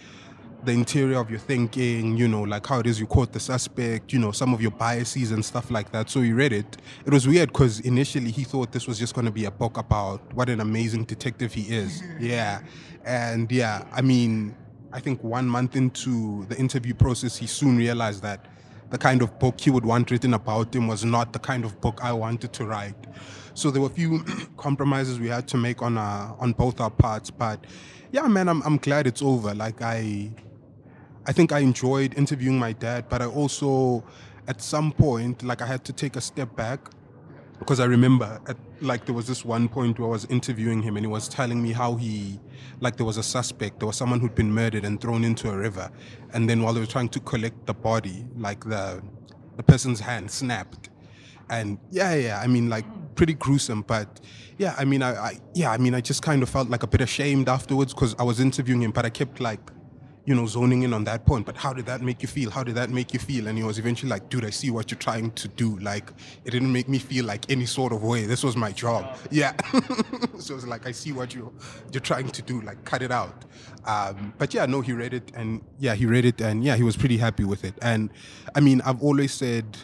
Speaker 4: the interior of your thinking, you know, like how it is you caught the suspect, you know, some of your biases and stuff like that. So he read it. It was weird because initially he thought this was just going to be a book about what an amazing detective he is. yeah. And yeah, I mean, I think one month into the interview process, he soon realized that the kind of book he would want written about him was not the kind of book I wanted to write. So there were a few compromises we had to make on our, on both our parts. But yeah, man, I'm I'm glad it's over. Like I I think I enjoyed interviewing my dad, but I also at some point like I had to take a step back because I remember at, like there was this one point where I was interviewing him and he was telling me how he like there was a suspect there was someone who'd been murdered and thrown into a river. And then while they were trying to collect the body like the the person's hand snapped. And yeah yeah I mean like pretty gruesome but yeah I mean I, I yeah I mean I just kind of felt like a bit ashamed afterwards because I was interviewing him but I kept like you know, zoning in on that point. But how did that make you feel? How did that make you feel? And he was eventually like, dude, I see what you're trying to do. Like, it didn't make me feel like any sort of way. This was my job. Yeah. so it's like, I see what you're you're trying to do. Like, cut it out. Um, but yeah, no, he read it. And yeah, he read it. And yeah, he was pretty happy with it. And I mean, I've always said,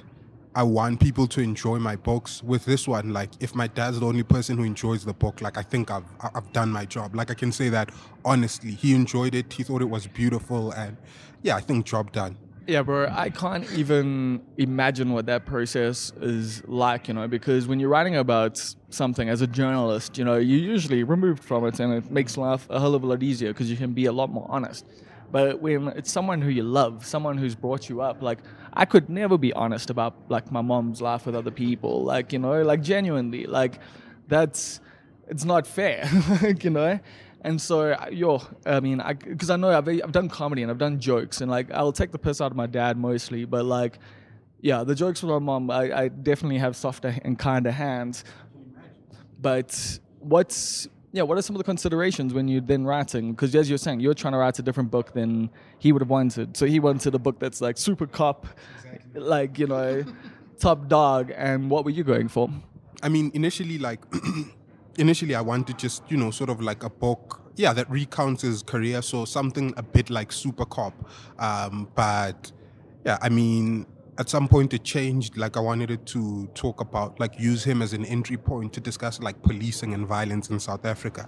Speaker 4: I want people to enjoy my books. With this one, like if my dad's the only person who enjoys the book, like I think I've I've done my job. Like I can say that honestly. He enjoyed it. He thought it was beautiful, and yeah, I think job done.
Speaker 2: Yeah, bro, I can't even imagine what that process is like, you know, because when you're writing about something as a journalist, you know, you're usually removed from it and it makes life a hell of a lot easier because you can be a lot more honest. But when it's someone who you love, someone who's brought you up, like I could never be honest about like my mom's life with other people, like you know, like genuinely, like that's it's not fair, like, you know. And so, yo, I mean, I because I, know I've, I've done comedy and I've done jokes, and like I'll take the piss out of my dad mostly, but like, yeah, the jokes with my mom, I, I definitely have softer and kinder hands. But what's yeah, what are some of the considerations when you're then writing? Because as you're saying, you're trying to write a different book than he would have wanted. So he wanted a book that's like super cop, exactly. like you know, top dog. And what were you going for?
Speaker 4: I mean, initially, like, initially, I wanted just you know, sort of like a book, yeah, that recounts his career. So something a bit like super cop, um, but yeah, I mean, at some point it changed like i wanted it to talk about like use him as an entry point to discuss like policing and violence in south africa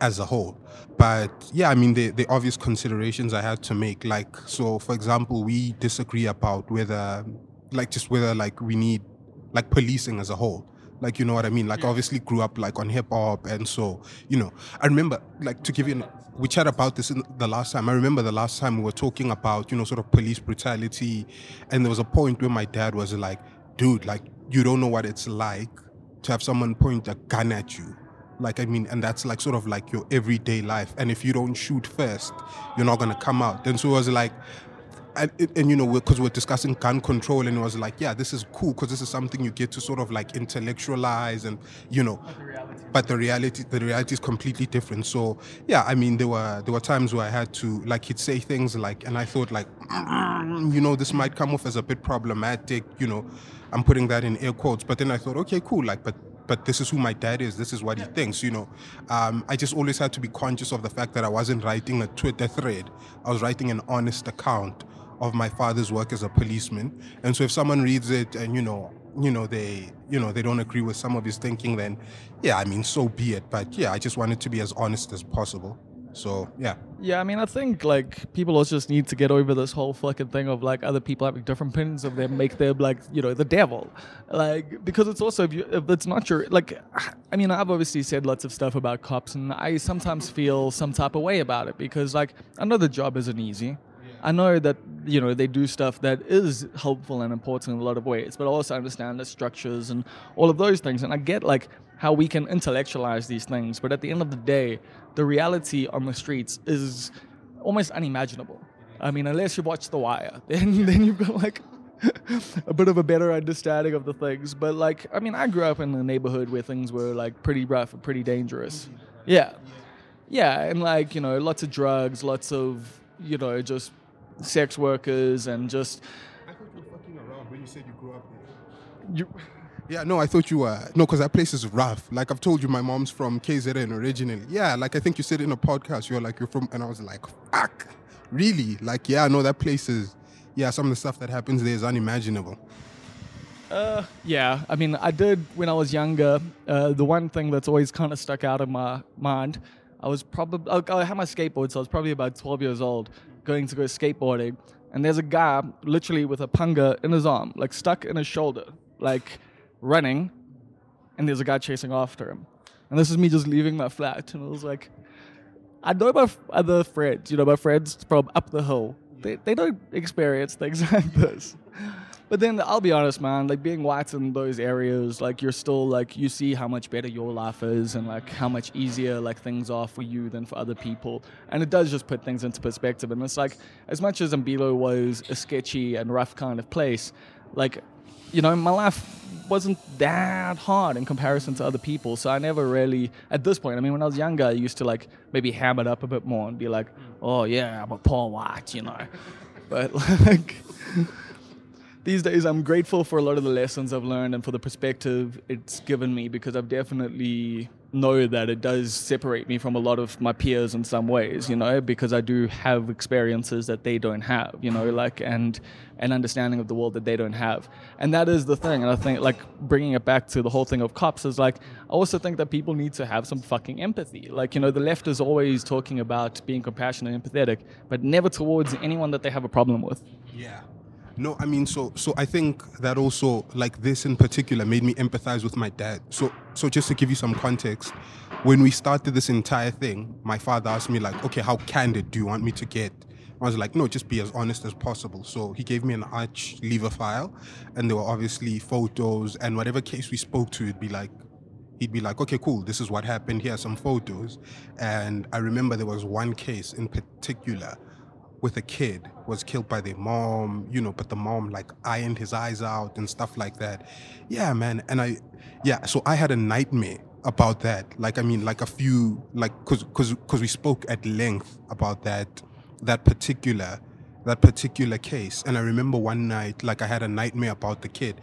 Speaker 4: as a whole. But yeah i mean the, the obvious considerations i had to make like so for example we disagree about whether like just whether like we need like policing as a whole. Like you know what i mean? Like yeah. obviously grew up like on hip hop and so you know. I remember like to give you an we chat about this in the last time. I remember the last time we were talking about, you know, sort of police brutality. And there was a point where my dad was like, dude, like, you don't know what it's like to have someone point a gun at you. Like, I mean, and that's like sort of like your everyday life. And if you don't shoot first, you're not going to come out. And so it was like, and, and, you know, because we're, we're, discussing gun control, and it was like, yeah, this is cool because this is something you get to sort of like intellectualize, and you know, but the reality, the reality is completely different. So yeah, I mean, there were there were times where I had to like he'd say things like, and I thought like, you know, this might come off as a bit problematic, you know, I'm putting that in air quotes, but then I thought, okay, cool, like, but but this is who my dad is. This is what he thinks. You know, um, I just always had to be conscious of the fact that I wasn't writing a Twitter thread. I was writing an honest account of my father's work as a policeman. And so if someone reads it and you know, you know they, you know, they don't agree with some of his thinking, then yeah, I mean, so be it. But yeah, I just wanted to be as honest as possible. So yeah.
Speaker 2: Yeah, I mean, I think like people also just need to get over this whole fucking thing of like other people having different opinions of them make them like you know the devil, like because it's also if, you, if it's not your like, I mean, I've obviously said lots of stuff about cops, and I sometimes feel some type of way about it because like I know the job isn't easy. I know that you know they do stuff that is helpful and important in a lot of ways, but I also understand the structures and all of those things, and I get like how we can intellectualize these things, but at the end of the day, the reality on the streets is almost unimaginable. I mean, unless you watch The Wire, then then you've got like a bit of a better understanding of the things. But like, I mean, I grew up in a neighborhood where things were like pretty rough and pretty dangerous. Yeah, yeah, and like you know, lots of drugs, lots of you know, just sex workers and just.
Speaker 4: I thought you were fucking around when you said you grew up there. You. Yeah, no, I thought you were no, because that place is rough. Like I've told you, my mom's from KZN originally. Yeah, like I think you said in a podcast, you're like you're from, and I was like, fuck, really? Like, yeah, no, that place is, yeah, some of the stuff that happens there is unimaginable.
Speaker 2: Uh, yeah, I mean, I did when I was younger. Uh, the one thing that's always kind of stuck out in my mind, I was probably I had my skateboard, so I was probably about 12 years old, going to go skateboarding, and there's a guy literally with a panga in his arm, like stuck in his shoulder, like running, and there's a guy chasing after him. And this is me just leaving my flat, and I was like, I know my f- other friends, you know, my friends from up the hill, they, they don't experience things like this. But then I'll be honest, man, like being white in those areas, like you're still like you see how much better your life is and like how much easier like things are for you than for other people. And it does just put things into perspective. And it's like as much as Umbilo was a sketchy and rough kind of place, like you know, my life wasn't that hard in comparison to other people. So I never really, at this point, I mean, when I was younger, I used to like maybe ham it up a bit more and be like, oh yeah, I'm a poor white, you know. But like, these days I'm grateful for a lot of the lessons I've learned and for the perspective it's given me because I've definitely know that it does separate me from a lot of my peers in some ways, you know, because I do have experiences that they don't have, you know, like and an understanding of the world that they don't have. And that is the thing. And I think like bringing it back to the whole thing of cops is like I also think that people need to have some fucking empathy. Like, you know, the left is always talking about being compassionate and empathetic, but never towards anyone that they have a problem with.
Speaker 4: Yeah. No, I mean, so so I think that also like this in particular made me empathize with my dad. So so just to give you some context, when we started this entire thing, my father asked me like, okay, how candid do you want me to get? I was like, no, just be as honest as possible. So he gave me an arch lever file, and there were obviously photos and whatever case we spoke to, it'd be like he'd be like, okay, cool, this is what happened. Here are some photos. And I remember there was one case in particular with a kid was killed by their mom, you know, but the mom like ironed his eyes out and stuff like that. Yeah, man. And I, yeah, so I had a nightmare about that. Like, I mean, like a few, like, cause, cause, cause we spoke at length about that, that particular, that particular case. And I remember one night, like, I had a nightmare about the kid.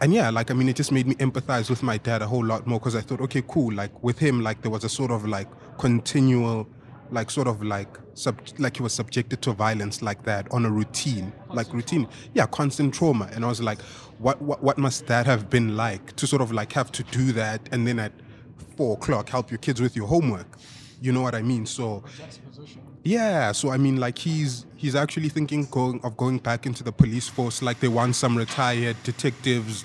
Speaker 4: And yeah, like, I mean, it just made me empathize with my dad a whole lot more because I thought, okay, cool. Like, with him, like, there was a sort of like continual, like sort of like sub, like he was subjected to violence like that on a routine like routine. yeah constant trauma. And i was like what, what what must that have been like to sort of like have to do that and then at four o'clock help your kids with your homework? You know what i mean? So yeah. So i mean like he's he's actually thinking going of going back into the police force like they want some retired detectives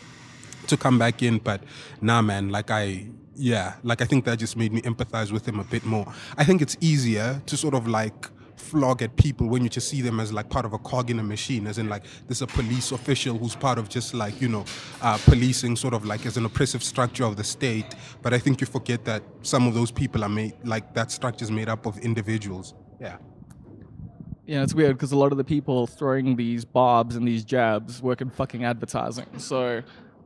Speaker 4: to come back in. But nah man like i yeah, like I think that just made me empathize with him a bit more. I think it's easier to sort of like flog at people when you just see them as like part of a cog in a machine, as in like there's a police official who's part of just like, you know, uh, policing sort of like as an oppressive structure of the state. But I think you forget that some of those people are made, like that structure is made up of individuals. Yeah.
Speaker 2: Yeah, it's weird because a lot of the people throwing these bobs and these jabs work in fucking advertising. So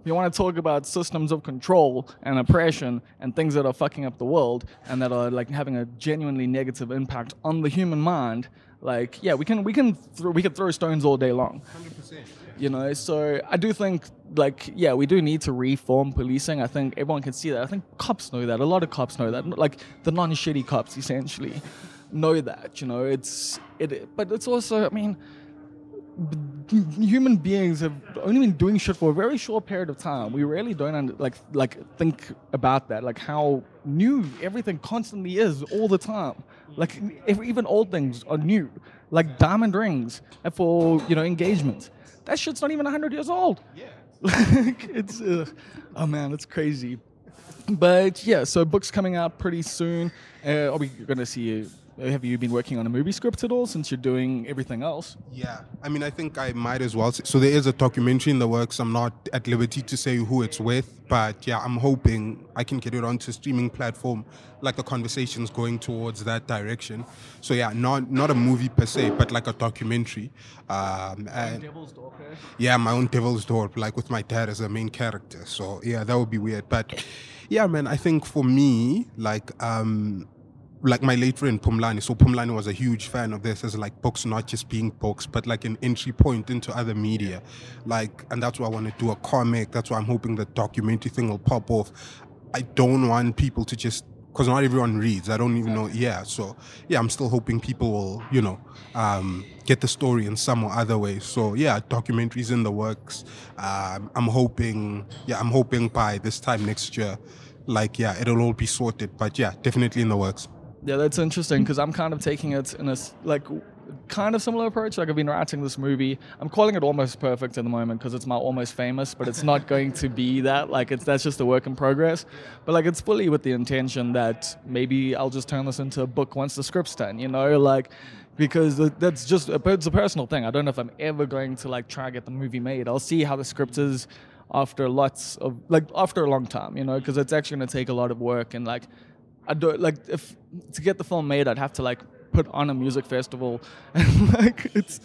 Speaker 2: you want to talk about systems of control and oppression and things that are fucking up the world and that are like having a genuinely negative impact on the human mind, like yeah, we can we can throw, we can throw stones all day long. 100%. You know, so I do think like yeah, we do need to reform policing. I think everyone can see that. I think cops know that. A lot of cops know that. Like the non-shitty cops essentially know that. You know, it's it, but it's also I mean human beings have only been doing shit for a very short period of time. We really don't under, like like think about that, like how new everything constantly is all the time. Like if even old things are new, like diamond rings for you know engagement. That shit's not even hundred years old. Yeah, like it's uh, oh man, it's crazy. But yeah, so books coming out pretty soon. Uh, are we gonna see have you been working on a movie script at all since you're doing everything else?
Speaker 4: Yeah, I mean, I think I might as well. So there is a documentary in the works. I'm not at liberty to say who it's with, but yeah, I'm hoping I can get it onto a streaming platform. Like the conversations going towards that direction. So yeah, not not a movie per se, but like a documentary. Um, and
Speaker 2: Devil's Door, okay?
Speaker 4: Yeah, my own Devil's Door, like with my dad as a main character. So yeah, that would be weird, but yeah, man, I think for me, like. um like my late friend Pumlani. So Pumlani was a huge fan of this as like books not just being books, but like an entry point into other media. Like, and that's why I want to do a comic. That's why I'm hoping the documentary thing will pop off. I don't want people to just because not everyone reads. I don't even know. Yeah, so yeah, I'm still hoping people will, you know, um, get the story in some or other way. So yeah, documentaries in the works. Um, I'm hoping, yeah, I'm hoping by this time next year, like yeah, it'll all be sorted. But yeah, definitely in the works.
Speaker 2: Yeah, that's interesting because I'm kind of taking it in a like kind of similar approach. Like I've been writing this movie. I'm calling it almost perfect at the moment because it's my almost famous, but it's not going to be that. Like it's that's just a work in progress. But like it's fully with the intention that maybe I'll just turn this into a book once the script's done. You know, like because that's just it's a personal thing. I don't know if I'm ever going to like try and get the movie made. I'll see how the script is after lots of like after a long time. You know, because it's actually going to take a lot of work and like. Don't like if to get the film made, I'd have to like put on a music festival, and like it's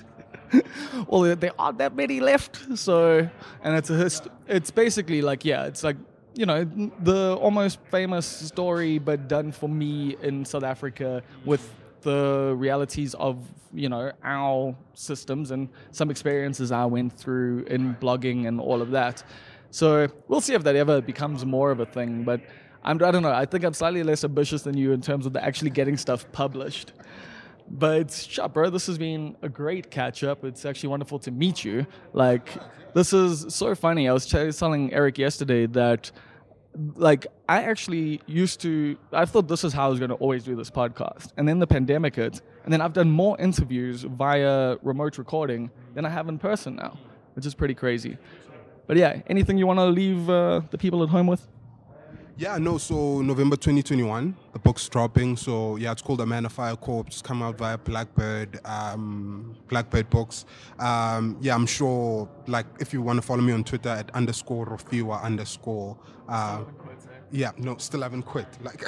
Speaker 2: well, there aren't that many left. So, and it's a hist- it's basically like yeah, it's like you know the almost famous story, but done for me in South Africa with the realities of you know our systems and some experiences I went through in blogging and all of that. So we'll see if that ever becomes more of a thing, but. I'm, I don't know. I think I'm slightly less ambitious than you in terms of the actually getting stuff published. But shut, bro, this has been a great catch up. It's actually wonderful to meet you. Like, this is so funny. I was telling Eric yesterday that, like, I actually used to, I thought this is how I was going to always do this podcast. And then the pandemic hit. And then I've done more interviews via remote recording than I have in person now, which is pretty crazy. But yeah, anything you want to leave uh, the people at home with?
Speaker 4: Yeah, no, so November 2021, the book's dropping. So yeah, it's called A Man of Fire Corpse. It's come out via Blackbird, um, Blackbird Books. Um, yeah, I'm sure, like, if you want to follow me on Twitter at underscore Rofhiwa underscore. Uh, yeah, no, still haven't quit. Like,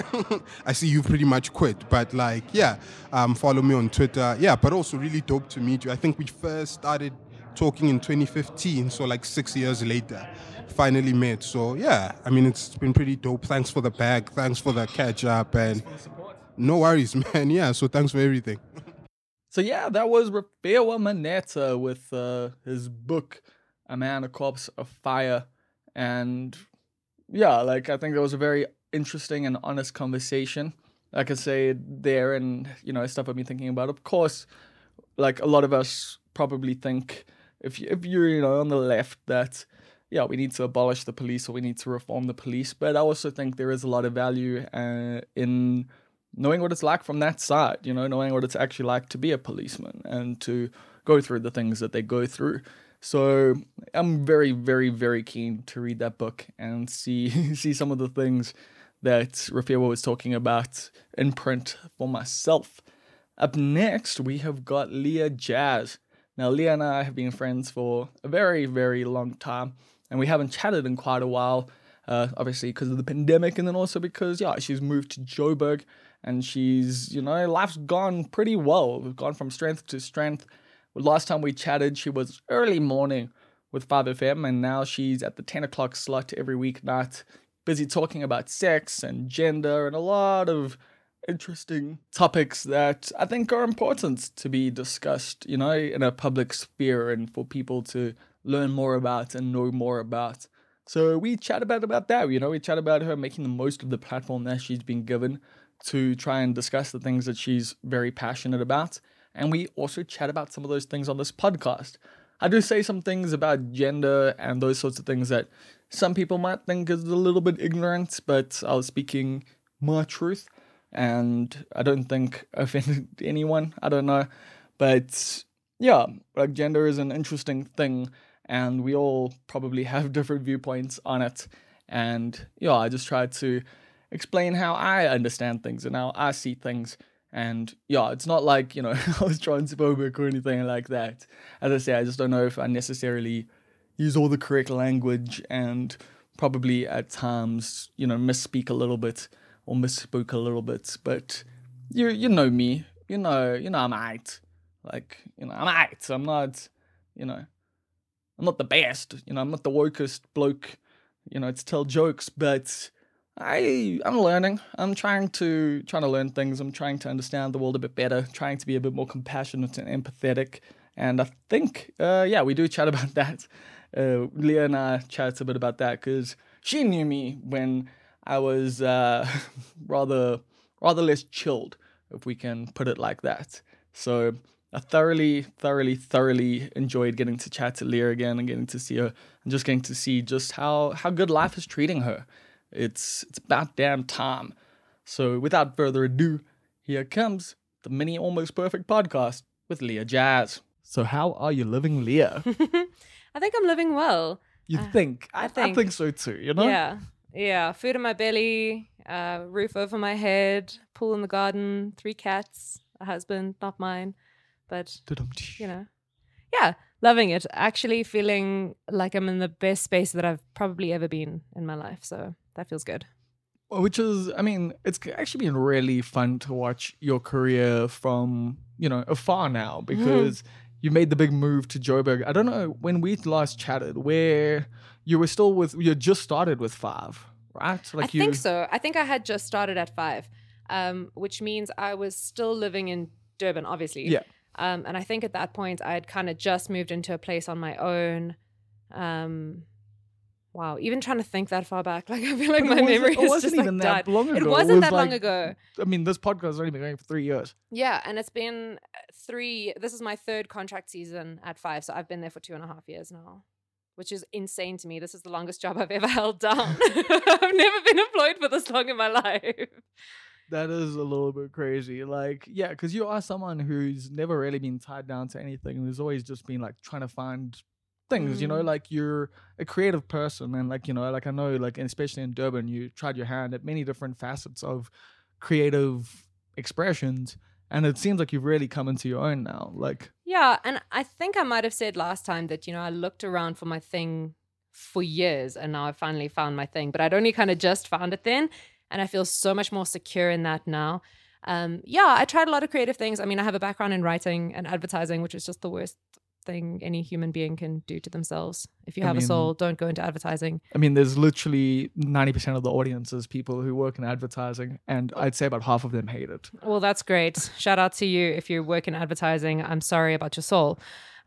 Speaker 4: I see you pretty much quit, but like, yeah, um, follow me on Twitter. Yeah, but also really dope to meet you. I think we first started talking in 2015, so like six years later finally met. So yeah, I mean it's been pretty dope. Thanks for the bag. Thanks for the catch up and no worries, man. Yeah, so thanks for everything.
Speaker 2: So yeah, that was Rofhiwa Maneta with uh, his book "A Man, a Corpse a Fire," and yeah, like I think that was a very interesting and honest conversation. I could say there, and you know, stuff I've been thinking about. Of course, like a lot of us probably think if you, if you're you know on the left that yeah, we need to abolish the police or we need to reform the police. But I also think there is a lot of value uh, in knowing what it's like from that side, you know, knowing what it's actually like to be a policeman and to go through the things that they go through. So I'm very, very, very keen to read that book and see see some of the things that Rofhiwa was talking about in print for myself. Up next, we have got Leah Jazz. Now, Leah and I have been friends for a very, very long time and we haven't chatted in quite a while. Uh, obviously because of the pandemic, and then also because yeah, she's moved to Joburg, and she's you know life's gone pretty well. We've gone from strength to strength. Last time we chatted, she was early morning with 5FM, and now she's at the 10 o'clock slot every weeknight, busy talking about sex and gender and a lot of interesting topics that I think are important to be discussed, you know, in a public sphere and for people to learn more about and know more about. So we chat about about that, you know, we chat about her making the most of the platform that she's been given to try and discuss the things that she's very passionate about. And we also chat about some of those things on this podcast. I do say some things about gender and those sorts of things that some people might think is a little bit ignorant, but I was speaking my truth and I don't think offended anyone. I don't know. But yeah, like gender is an interesting thing and we all probably have different viewpoints on it. And yeah, I just try to explain how I understand things and how I see things. And yeah, it's not like, you know, I was transphobic or anything like that. As I say, I just don't know if I necessarily use all the correct language and probably at times, you know, misspeak a little bit or misspoke a little bit. But you you know me. You know, you know I'm eight. Like, you know, I'm eight. I'm not, you know, I'm not the best, you know, I'm not the wokest bloke, you know, to tell jokes, but I I'm learning. I'm trying to trying to learn things. I'm trying to understand the world a bit better, trying to be a bit more compassionate and empathetic. And I think, uh, yeah, we do chat about that. Uh, Leah and I chat a bit about that because she knew me when I was uh, rather rather less chilled, if we can put it like that. So I thoroughly, thoroughly, thoroughly enjoyed getting to chat to Leah again and getting to see her and just getting to see just how how good life is treating her. It's it's about damn time. So without further ado, here comes the mini almost perfect podcast with Leah Jazz. So how are you living, Leah?
Speaker 5: I think I'm living well.
Speaker 2: You
Speaker 5: Uh,
Speaker 2: think?
Speaker 5: I
Speaker 2: I, I
Speaker 5: think.
Speaker 2: think so too. You know?
Speaker 5: Yeah. Yeah. Food in my belly, uh, roof over my head, pool in the garden, three cats, a husband, not mine. But, you know, yeah, loving it. Actually feeling like I'm in the best space that I've probably ever been in my life. So that feels good.
Speaker 2: Which is, I mean, it's actually been really fun to watch your career from, you know, afar now
Speaker 5: Mm-hmm.
Speaker 2: because you made the big move to Joburg. I don't know when we last chatted where you were still with, you just started with Five, right?
Speaker 5: Like I think so. I think I had just started at five, um, which means I was still living in Durban, obviously.
Speaker 2: Yeah.
Speaker 5: Um, and I think at that point I had kind of just moved into a place on my own. Um, wow, even trying to think that far back, like I feel like
Speaker 2: But
Speaker 5: my
Speaker 2: it
Speaker 5: memory
Speaker 2: it
Speaker 5: is
Speaker 2: wasn't
Speaker 5: just like
Speaker 2: even
Speaker 5: died.
Speaker 2: that long ago.
Speaker 5: It
Speaker 2: It
Speaker 5: wasn't
Speaker 2: was
Speaker 5: that long ago.
Speaker 2: I mean, this podcast has only been going for three years.
Speaker 5: Yeah, and it's been three. This is my third contract season at five, so I've been there for two and a half years now, which is insane to me. This is the longest job I've ever held down. I've never been employed for this long in my life.
Speaker 2: That is a little bit crazy. Like, yeah, because you are someone who's never really been tied down to anything. Who's always just been like trying to find things, you know,
Speaker 5: Mm.
Speaker 2: like you're a creative person. And like, you know, like I know, like, and especially in Durban, you tried your hand at many different facets of creative expressions. And it seems like you've really come into your own now. Like,
Speaker 5: Yeah, and I think I might have said last time that you know I looked around for my thing for years, and now I finally found my thing. But I'd only kind of just found it then, and I feel so much more secure in that now. Um, yeah, I tried a lot of creative things. I mean, I have a background in writing and advertising, which is just the worst thing any human being can do to themselves. If you
Speaker 2: I
Speaker 5: have
Speaker 2: mean-
Speaker 5: a soul, don't go into advertising.
Speaker 2: I mean, there's literally 90% of the audience is people who work in advertising. And I'd say about half of them hate it.
Speaker 5: Well, that's great. Shout out to you if you work in advertising. I'm sorry about your soul.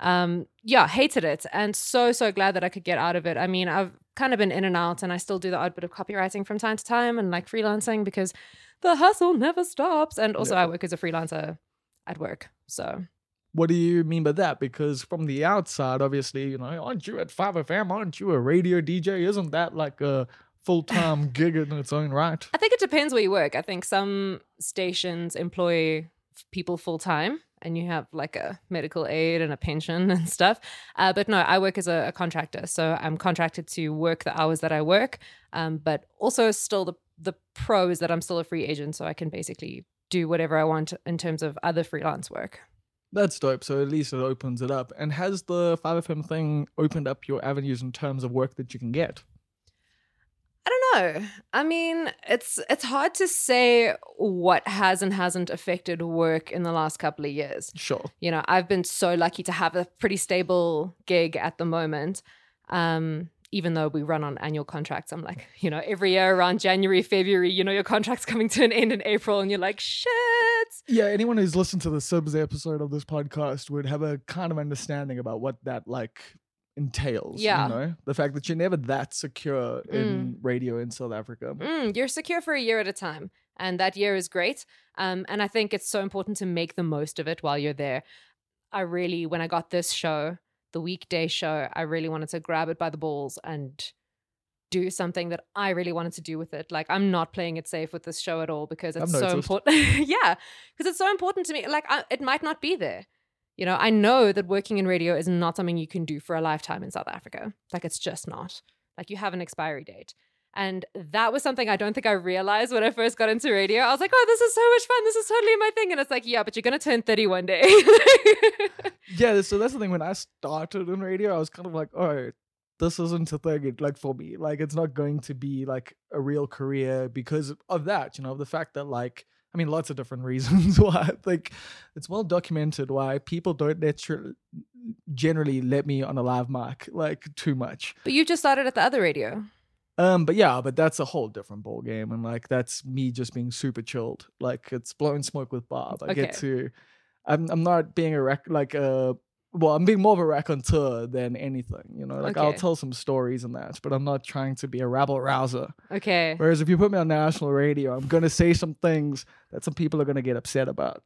Speaker 5: Um, yeah, hated it and so, so glad that I could get out of it. I mean, I've kind of been in and out and I still do the odd bit of copywriting from time to time and like freelancing because the hustle never stops. And also,
Speaker 2: Yeah.
Speaker 5: I work as a freelancer at work. So,
Speaker 2: What do you mean by that? Because from the outside, obviously, you know, aren't you at 5FM? Aren't you a radio DJ? Isn't that like a full time gig in its own right?
Speaker 5: I think it depends where you work. I think some stations employ people full time and you have like a medical aid and a pension and stuff. Uh, but no, I work as a, a contractor. So I'm contracted to work the hours that I work. Um, but also, still, the, the pro is that I'm still a free agent. So I can basically do whatever I want in terms of other freelance work.
Speaker 2: That's dope. So at least it opens it up. And has the 5FM thing opened up your avenues in terms of work that you can get?
Speaker 5: I don't know. I mean, it's it's hard to say what has and hasn't affected work in the last couple of years.
Speaker 2: Sure.
Speaker 5: you know i've been so lucky to have a pretty stable gig at the moment um even though we run on annual contracts i'm like you know every year around january february you know your contract's coming to an end in april and you're like shit
Speaker 2: Yeah, anyone who's listened to the Subs episode of this podcast would have a kind of understanding about what that like entails.
Speaker 5: Yeah.
Speaker 2: You know? The fact that you're never that secure in radio in South Africa.
Speaker 5: mm, you're secure for a year at a time and that year is great um and i think it's so important to make the most of it while you're there i really when i got this show the weekday show i really wanted to grab it by the balls and do something that I really wanted to do with it. Like I'm not playing it safe with this show at all because it's so important. yeah, because it's so important to me. Like I, it might not be there. You know, I know that working in radio is not something you can do for a lifetime in South Africa. Like it's just not. Like you have an expiry date. And that was something I don't think I realized when I first got into radio. I was like, oh, this is so much fun. This is totally my thing. And it's like, yeah, but you're going to turn 30 one day.
Speaker 2: Yeah, so that's the thing. When I started in radio, I was kind of like, oh, this isn't a thing. Like for me, like it's not going to be like a real career because of that. You know, the fact that like, I mean, lots of different reasons why. Think it's well documented why people don't naturally, generally let me on a live mic like too much.
Speaker 5: but you just started at the other radio.
Speaker 2: Um, but yeah, but that's a whole different ball game, and like that's me just being super chilled. Like it's blowing smoke with Bob. I get to, I'm I'm not being a rec like a well, I'm being more of a raconteur than anything. You know, like I'll tell some stories and that, but I'm not trying to be a rabble rouser.
Speaker 5: Okay.
Speaker 2: Whereas if you put me on national radio, I'm gonna say some things that some people are gonna get upset about.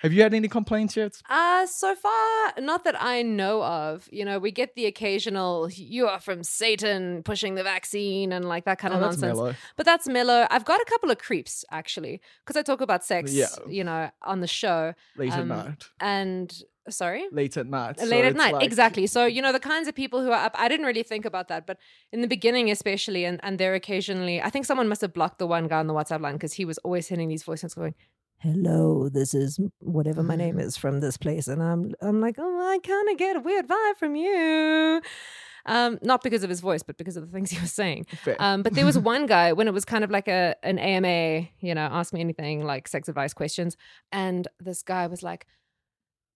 Speaker 2: Have you had any complaints yet?
Speaker 5: Uh, so far, not that I know of. You know, we get the occasional, you are from Satan pushing the vaccine and like that kind
Speaker 2: Oh,
Speaker 5: of
Speaker 2: that's
Speaker 5: nonsense.
Speaker 2: mellow.
Speaker 5: But that's mellow. I've got a couple of creeps actually, because I talk about sex,
Speaker 2: Yeah.
Speaker 5: you know, on the show.
Speaker 2: Late at
Speaker 5: Um,
Speaker 2: night.
Speaker 5: And Sorry?
Speaker 2: late at night. so
Speaker 5: late at night
Speaker 2: like-
Speaker 5: exactly so you know the kinds of people who are up i didn't really think about that but in the beginning especially and, and they're occasionally i think someone must have blocked the one guy on the whatsapp line because he was always sending these voice notes going hello this is whatever my name is from this place and i'm i'm like oh i kind of get a weird vibe from you um not because of his voice but because of the things he was saying um, but there was one guy when it was kind of like a an AMA, you know, ask me anything like sex advice questions, and this guy was like,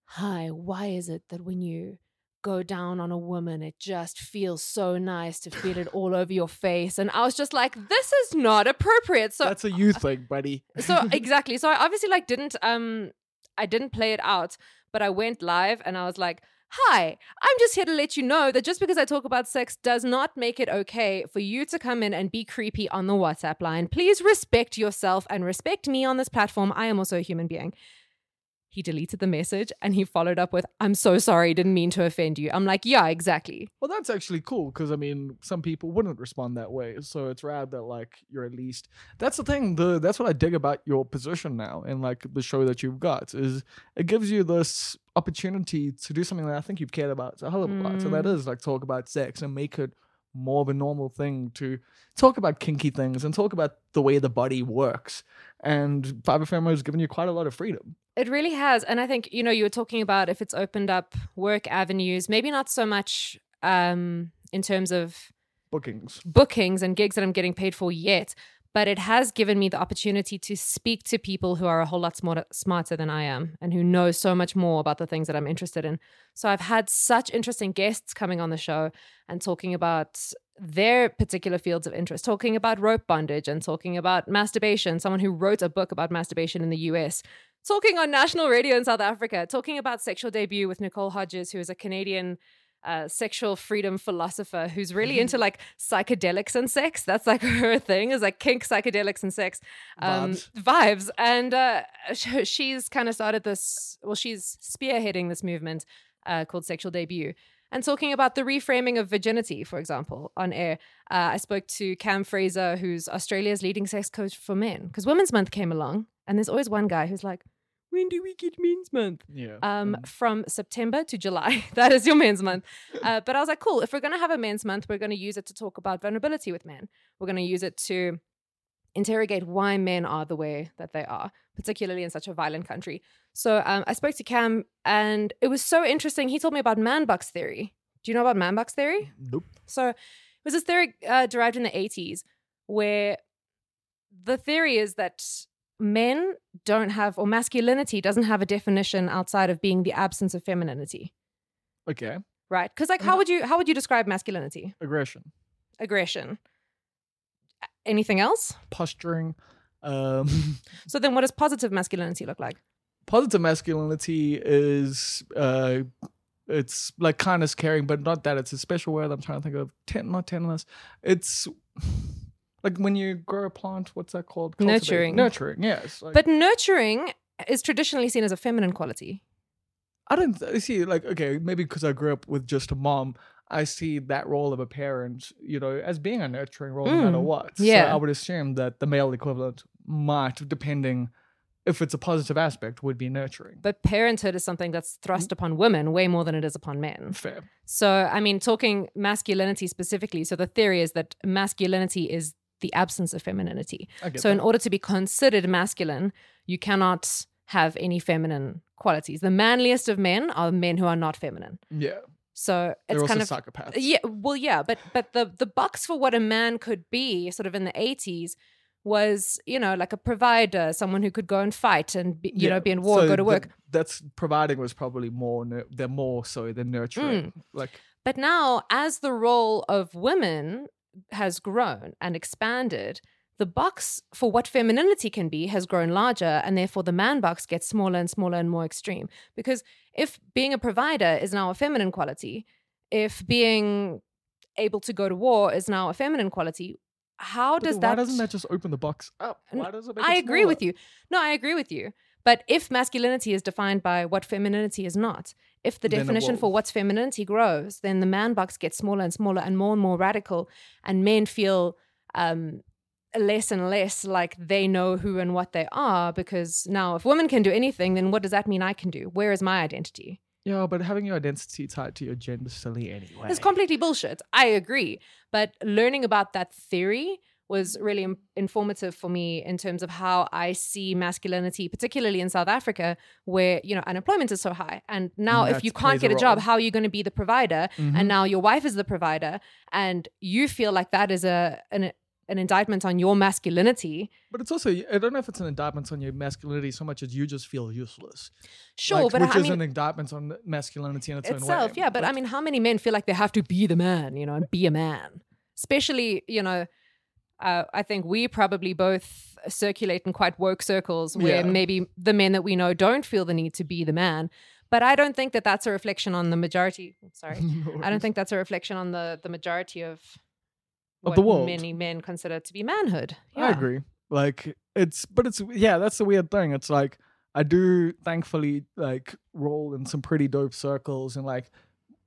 Speaker 5: "Hi, why is it that when you go down on a woman, it just feels so nice to feel it all over your face?" And I was just like, "This is not appropriate." So
Speaker 2: That's a you thing, buddy.
Speaker 5: so exactly. So I obviously like didn't um I didn't play it out, but I went live and I was like, "Hi, I'm just here to let you know that just because I talk about sex does not make it okay for you to come in and be creepy on the WhatsApp line. Please respect yourself and respect me on this platform. I am also a human being." He deleted the message and he followed up with, "I'm so sorry, didn't mean to offend you." I'm like, "Yeah, exactly."
Speaker 2: Well, that's actually cool because I mean, some people wouldn't respond that way. So it's rad that like you're at least. That's the thing. The that's what I dig about your position now and like the show that you've got is it gives you this opportunity to do something that I think you've cared about a hell of a lot. So that mm. is like talk about sex and make it more of a normal thing to talk about kinky things and talk about the way the body works. And 5FM has given you quite a lot of freedom.
Speaker 5: It really has. And I think, you know, you were talking about if it's opened up work avenues, maybe not so much um, in terms of
Speaker 2: Bookings.
Speaker 5: bookings and gigs that I'm getting paid for yet, but it has given me the opportunity to speak to people who are a whole lot smarter, smarter than I am and who know so much more about the things that I'm interested in. So I've had such interesting guests coming on the show and talking about their particular fields of interest, talking about rope bondage and talking about masturbation, someone who wrote a book about masturbation in the US. Talking on national radio in South Africa, talking about sexual debut with Nicole Hodges, who is a Canadian uh, sexual freedom philosopher who's really into like psychedelics and sex. That's like her thing is like kink, psychedelics, and sex um,
Speaker 2: Vibes.
Speaker 5: vibes. And uh, she's kind of started this. Well, she's spearheading this movement uh, called Sexual Debut. And talking about the reframing of virginity, for example, on air. Uh, I spoke to Cam Fraser, who's Australia's leading sex coach for men, because Women's Month came along, and there's always one guy who's like, "When do we get Men's Month?"
Speaker 2: Yeah.
Speaker 5: um, from September to July. that is your men's month. Uh, but I was like, cool. If we're going to have a men's month, we're going to use it to talk about vulnerability with men. We're going to use it to interrogate why men are the way that they are, particularly in such a violent country. So um, I spoke to Cam, and it was so interesting. He told me about man box theory. Do you know about man box theory?
Speaker 2: nope.
Speaker 5: So it was this theory uh, derived in the 80s where the theory is that men don't have, or masculinity doesn't have a definition outside of being the absence of femininity,
Speaker 2: Okay.
Speaker 5: right? Because like, how would you how would you describe masculinity?
Speaker 2: Aggression.
Speaker 5: Aggression. Anything else?
Speaker 2: Posturing. Um,
Speaker 5: So then, what does positive masculinity look like?
Speaker 2: positive masculinity is uh it's like kindness caring but not that it's a special word i'm trying to think of ten not tenderness it's like when you grow a plant what's that called Cultivate.
Speaker 5: Nurturing.
Speaker 2: nurturing yes like,
Speaker 5: But nurturing is traditionally seen as a feminine quality.
Speaker 2: i don't I see like okay maybe because i grew up with just a mom i see that role of a parent you know as being a nurturing role no matter
Speaker 5: Mm,
Speaker 2: what so
Speaker 5: yeah.
Speaker 2: i would assume that the male equivalent might depending if it's a positive aspect would be nurturing
Speaker 5: But parenthood is something that's thrust upon women way more than it is upon men.
Speaker 2: fair
Speaker 5: So, I mean, talking masculinity specifically, so the theory is that masculinity is the absence of femininity. So, in order to be considered masculine, you cannot have any feminine qualities. The manliest of men are men who are not feminine.
Speaker 2: yeah
Speaker 5: So,
Speaker 2: they're
Speaker 5: it's
Speaker 2: also
Speaker 5: kind of
Speaker 2: psychopaths
Speaker 5: yeah, well, yeah, but but the the box for what a man could be, sort of in the eighties, was you know like a provider, someone who could go and fight and be, you know be in war,
Speaker 2: so
Speaker 5: go to work.
Speaker 2: that's providing was probably more. They're more so than nurturing.
Speaker 5: Mm.
Speaker 2: Like
Speaker 5: But now, as the role of women has grown and expanded, the box for what femininity can be has grown larger, and therefore the man box gets smaller and smaller and more extreme. Because if being a provider is now a feminine quality, if being able to go to war is now a feminine quality, how
Speaker 2: but
Speaker 5: does
Speaker 2: then
Speaker 5: that?
Speaker 2: Why doesn't that just open the box up? Why does it? Make
Speaker 5: I agree with you. No, I agree with you. But if masculinity is defined by what femininity is not, if the
Speaker 2: Then
Speaker 5: definition for what's femininity grows, then the man box gets smaller and smaller and more and more radical, and men feel um, less and less like they know who and what they are. Because now, if women can do anything, then what does that mean I can do? Where is my identity?
Speaker 2: Yeah, but having your identity tied to your gender is silly anyway.
Speaker 5: It's completely bullshit. I agree. But learning about that theory was really informative for me in terms of how I see masculinity, particularly in South Africa, where you know unemployment is so high. And now, if you can't
Speaker 2: a
Speaker 5: get a job, how are you going to be the provider?
Speaker 2: Mhm.
Speaker 5: And now your wife is the provider, and you feel like that is a an, an indictment on your masculinity.
Speaker 2: But it's also I don't know if it's an indictment on your masculinity so much as you just feel useless.
Speaker 5: Sure,
Speaker 2: Like,
Speaker 5: but
Speaker 2: which
Speaker 5: I
Speaker 2: is
Speaker 5: mean,
Speaker 2: an indictment on masculinity in its, own
Speaker 5: itself,
Speaker 2: way.
Speaker 5: yeah. But I mean, how many men feel like they have to be the man, you know, and be a man? Especially, you know, uh, I think we probably both circulate in quite woke circles where
Speaker 2: Yeah.
Speaker 5: maybe the men that we know don't feel the need to be the man. But I don't think that that's a reflection on the majority. Sorry, I don't think that's a reflection on the the majority of
Speaker 2: Of
Speaker 5: what
Speaker 2: the world.
Speaker 5: many men consider to be manhood.
Speaker 2: I agree. Like it's, but it's yeah, that's the weird thing. It's like I do thankfully like roll in some pretty dope circles, and like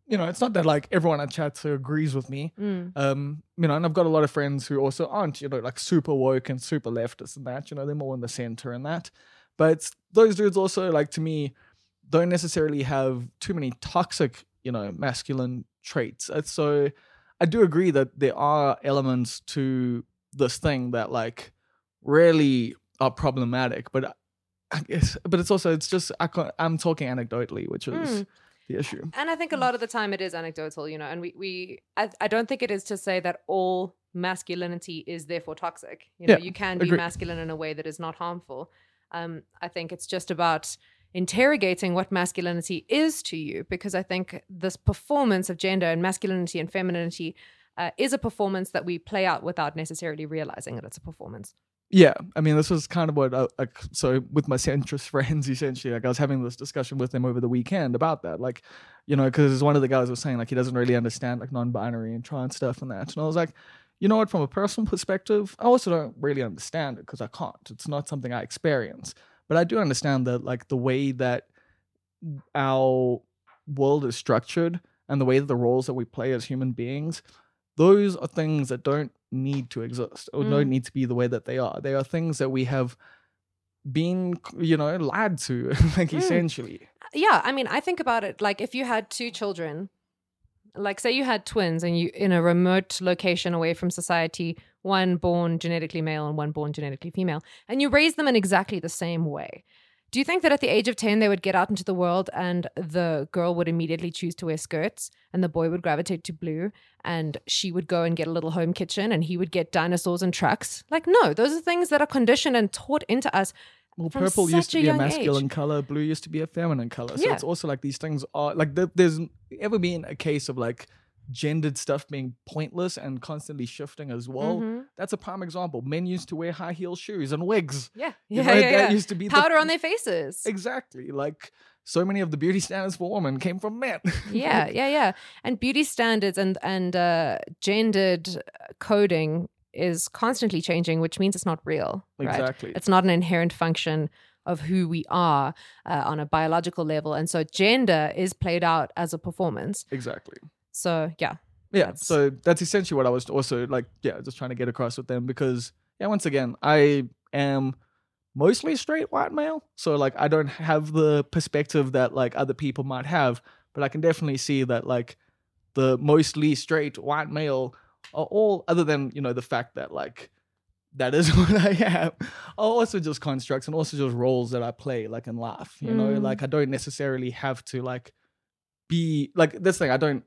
Speaker 2: you know, it's not that like everyone I chat to agrees with me.
Speaker 5: Mm.
Speaker 2: Um, you know, and I've got a lot of friends who also aren't, you know, like super woke and super leftist and that. You know, they're more in the center and that. But those dudes also, like to me, don't necessarily have too many toxic, you know, masculine traits. And so I do agree that there are elements to this thing that like really are problematic, but I guess, but it's also it's just I can't, I'm talking anecdotally, which is
Speaker 5: Mm.
Speaker 2: The issue.
Speaker 5: And I think a lot of the time it is anecdotal, you know, and we, we I, I don't think it is to say that all masculinity is therefore toxic. You know,
Speaker 2: Yeah,
Speaker 5: you can be
Speaker 2: agreed.
Speaker 5: masculine in a way that is not harmful. Um, I think it's just about interrogating what masculinity is to you, because I think this performance of gender and masculinity and femininity uh, is a performance that we play out without necessarily realizing that it's a performance.
Speaker 2: Yeah, I mean, this was kind of what, uh, I, like, so with my centrist friends, essentially, like I was having this discussion with them over the weekend about that, like, you know, because one of the guys was saying like he doesn't really understand like non-binary and trans stuff and that, and I was like, you know what, from a personal perspective, I also don't really understand it because I can't. It's not something I experience, but I do understand that like the way that our world is structured and the way that the roles that we play as human beings those are things that don't need to exist or
Speaker 5: Mm.
Speaker 2: don't need to be the way that they are. They are things that we have been, you know, lied to, like
Speaker 5: Mm.
Speaker 2: essentially.
Speaker 5: yeah i mean i think about it like if you had two children like say you had twins and you in a remote location away from society one born genetically male and one born genetically female and you raise them in exactly the same way do you think that at the age of 10 they would get out into the world and the girl would immediately choose to wear skirts and the boy would gravitate to blue and she would go and get a little home kitchen and he would get dinosaurs and trucks like no those are things that are conditioned and taught into us
Speaker 2: Well, purple used to
Speaker 5: a
Speaker 2: be a
Speaker 5: age.
Speaker 2: masculine color, blue used to be a feminine color. So
Speaker 5: Yeah.
Speaker 2: it's also like these things are like there's ever been a case of like gendered stuff being pointless and constantly shifting as well.
Speaker 5: Mhm.
Speaker 2: That's a prime example. Men used to wear high heel shoes and wigs.
Speaker 5: yeah
Speaker 2: You
Speaker 5: yeah,
Speaker 2: know,
Speaker 5: yeah,
Speaker 2: that
Speaker 5: yeah.
Speaker 2: used to be the-
Speaker 5: powder on their faces
Speaker 2: Exactly. Like so many of the beauty standards for women came from men.
Speaker 5: yeah yeah yeah and beauty standards and and uh gendered coding is constantly changing which means it's not real right
Speaker 2: exactly.
Speaker 5: it's not an inherent function of who we are uh, on a biological level and so gender is played out as a performance
Speaker 2: Exactly.
Speaker 5: So yeah
Speaker 2: Yeah.
Speaker 5: That's-
Speaker 2: So that's essentially what I was also like, yeah, just trying to get across with them because, yeah, once again, I am mostly straight white male. So, like, I don't have the perspective that, like, other people might have, but I can definitely see that, like, the mostly straight white male are all, other than, you know, the fact that, like, that is what I am, are also just constructs and also just roles that I play, like, in life, you know?
Speaker 5: Mm.
Speaker 2: Like, I don't necessarily have to, like, be, like, this thing, I don't,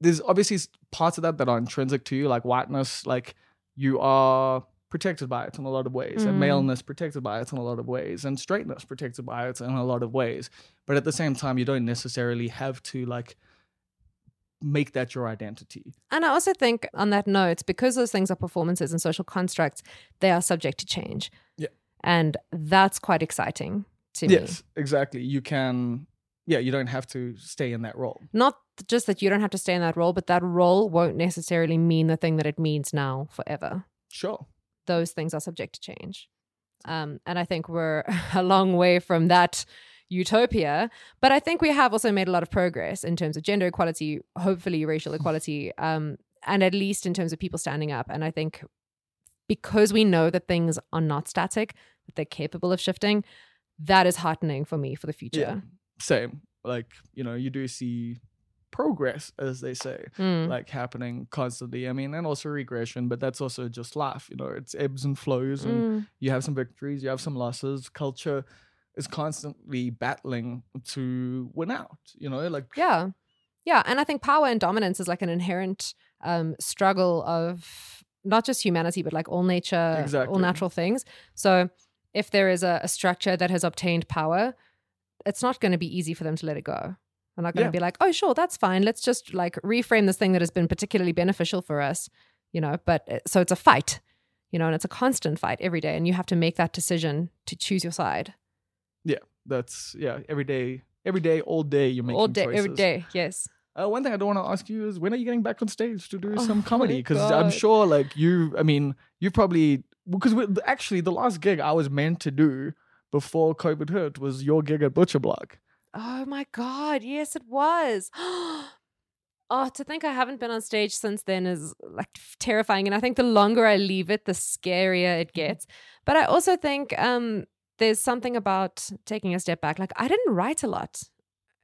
Speaker 2: there's obviously parts of that that are intrinsic to you, like whiteness, like you are protected by it in a lot of ways, and
Speaker 5: Mm.
Speaker 2: maleness protected by it in a lot of ways, and straightness protected by it in a lot of ways. But at the same time, you don't necessarily have to like make that your identity.
Speaker 5: and i also think on that note because those things are performances and social constructs they are subject to change
Speaker 2: Yeah.
Speaker 5: and that's quite exciting to me
Speaker 2: Yes, exactly. You can, yeah, you don't have to stay in that role.
Speaker 5: not just that you don't have to stay in that role, but that role won't necessarily mean the thing that it means now forever.
Speaker 2: Sure.
Speaker 5: Those things are subject to change. Um, and I think we're a long way from that utopia. But I think we have also made a lot of progress in terms of gender equality, hopefully racial equality, um, and at least in terms of people standing up. And I think because we know that things are not static, that they're capable of shifting, that is heartening for me for the future.
Speaker 2: Same. like you know you do see progress as they say
Speaker 5: Mm.
Speaker 2: like happening constantly i mean and also regression but that's also just life you know it's ebbs and flows and
Speaker 5: Mm.
Speaker 2: you have some victories you have some losses culture is constantly battling to win out you know like
Speaker 5: Yeah. Yeah. And I think power and dominance is like an inherent um, struggle of not just humanity, but like all nature, all natural things. So if there is a, a structure that has obtained power, it's not going to be easy for them to let it go. They're not going to
Speaker 2: Yeah.
Speaker 5: be like, oh, sure, that's fine. Let's just like reframe this thing that has been particularly beneficial for us, you know. But uh, so it's a fight, you know, and it's a constant fight every day. And you have to make that decision to choose your side Yeah,
Speaker 2: that's yeah every day every day all day you're making
Speaker 5: all day,
Speaker 2: choices.
Speaker 5: Every day, yes.
Speaker 2: Uh, one thing I don't want to ask you is when are you getting back on stage to do
Speaker 5: Oh
Speaker 2: some comedy? Because I'm sure, like you, I mean, you probably because actually the last gig I was meant to do before COVID hit was your gig at Butcher Block.
Speaker 5: Oh my god, yes it was. oh, to think I haven't been on stage since then is like terrifying and I think the longer I leave it the scarier it gets. But I also think um there's something about taking a step back. Like I didn't write a lot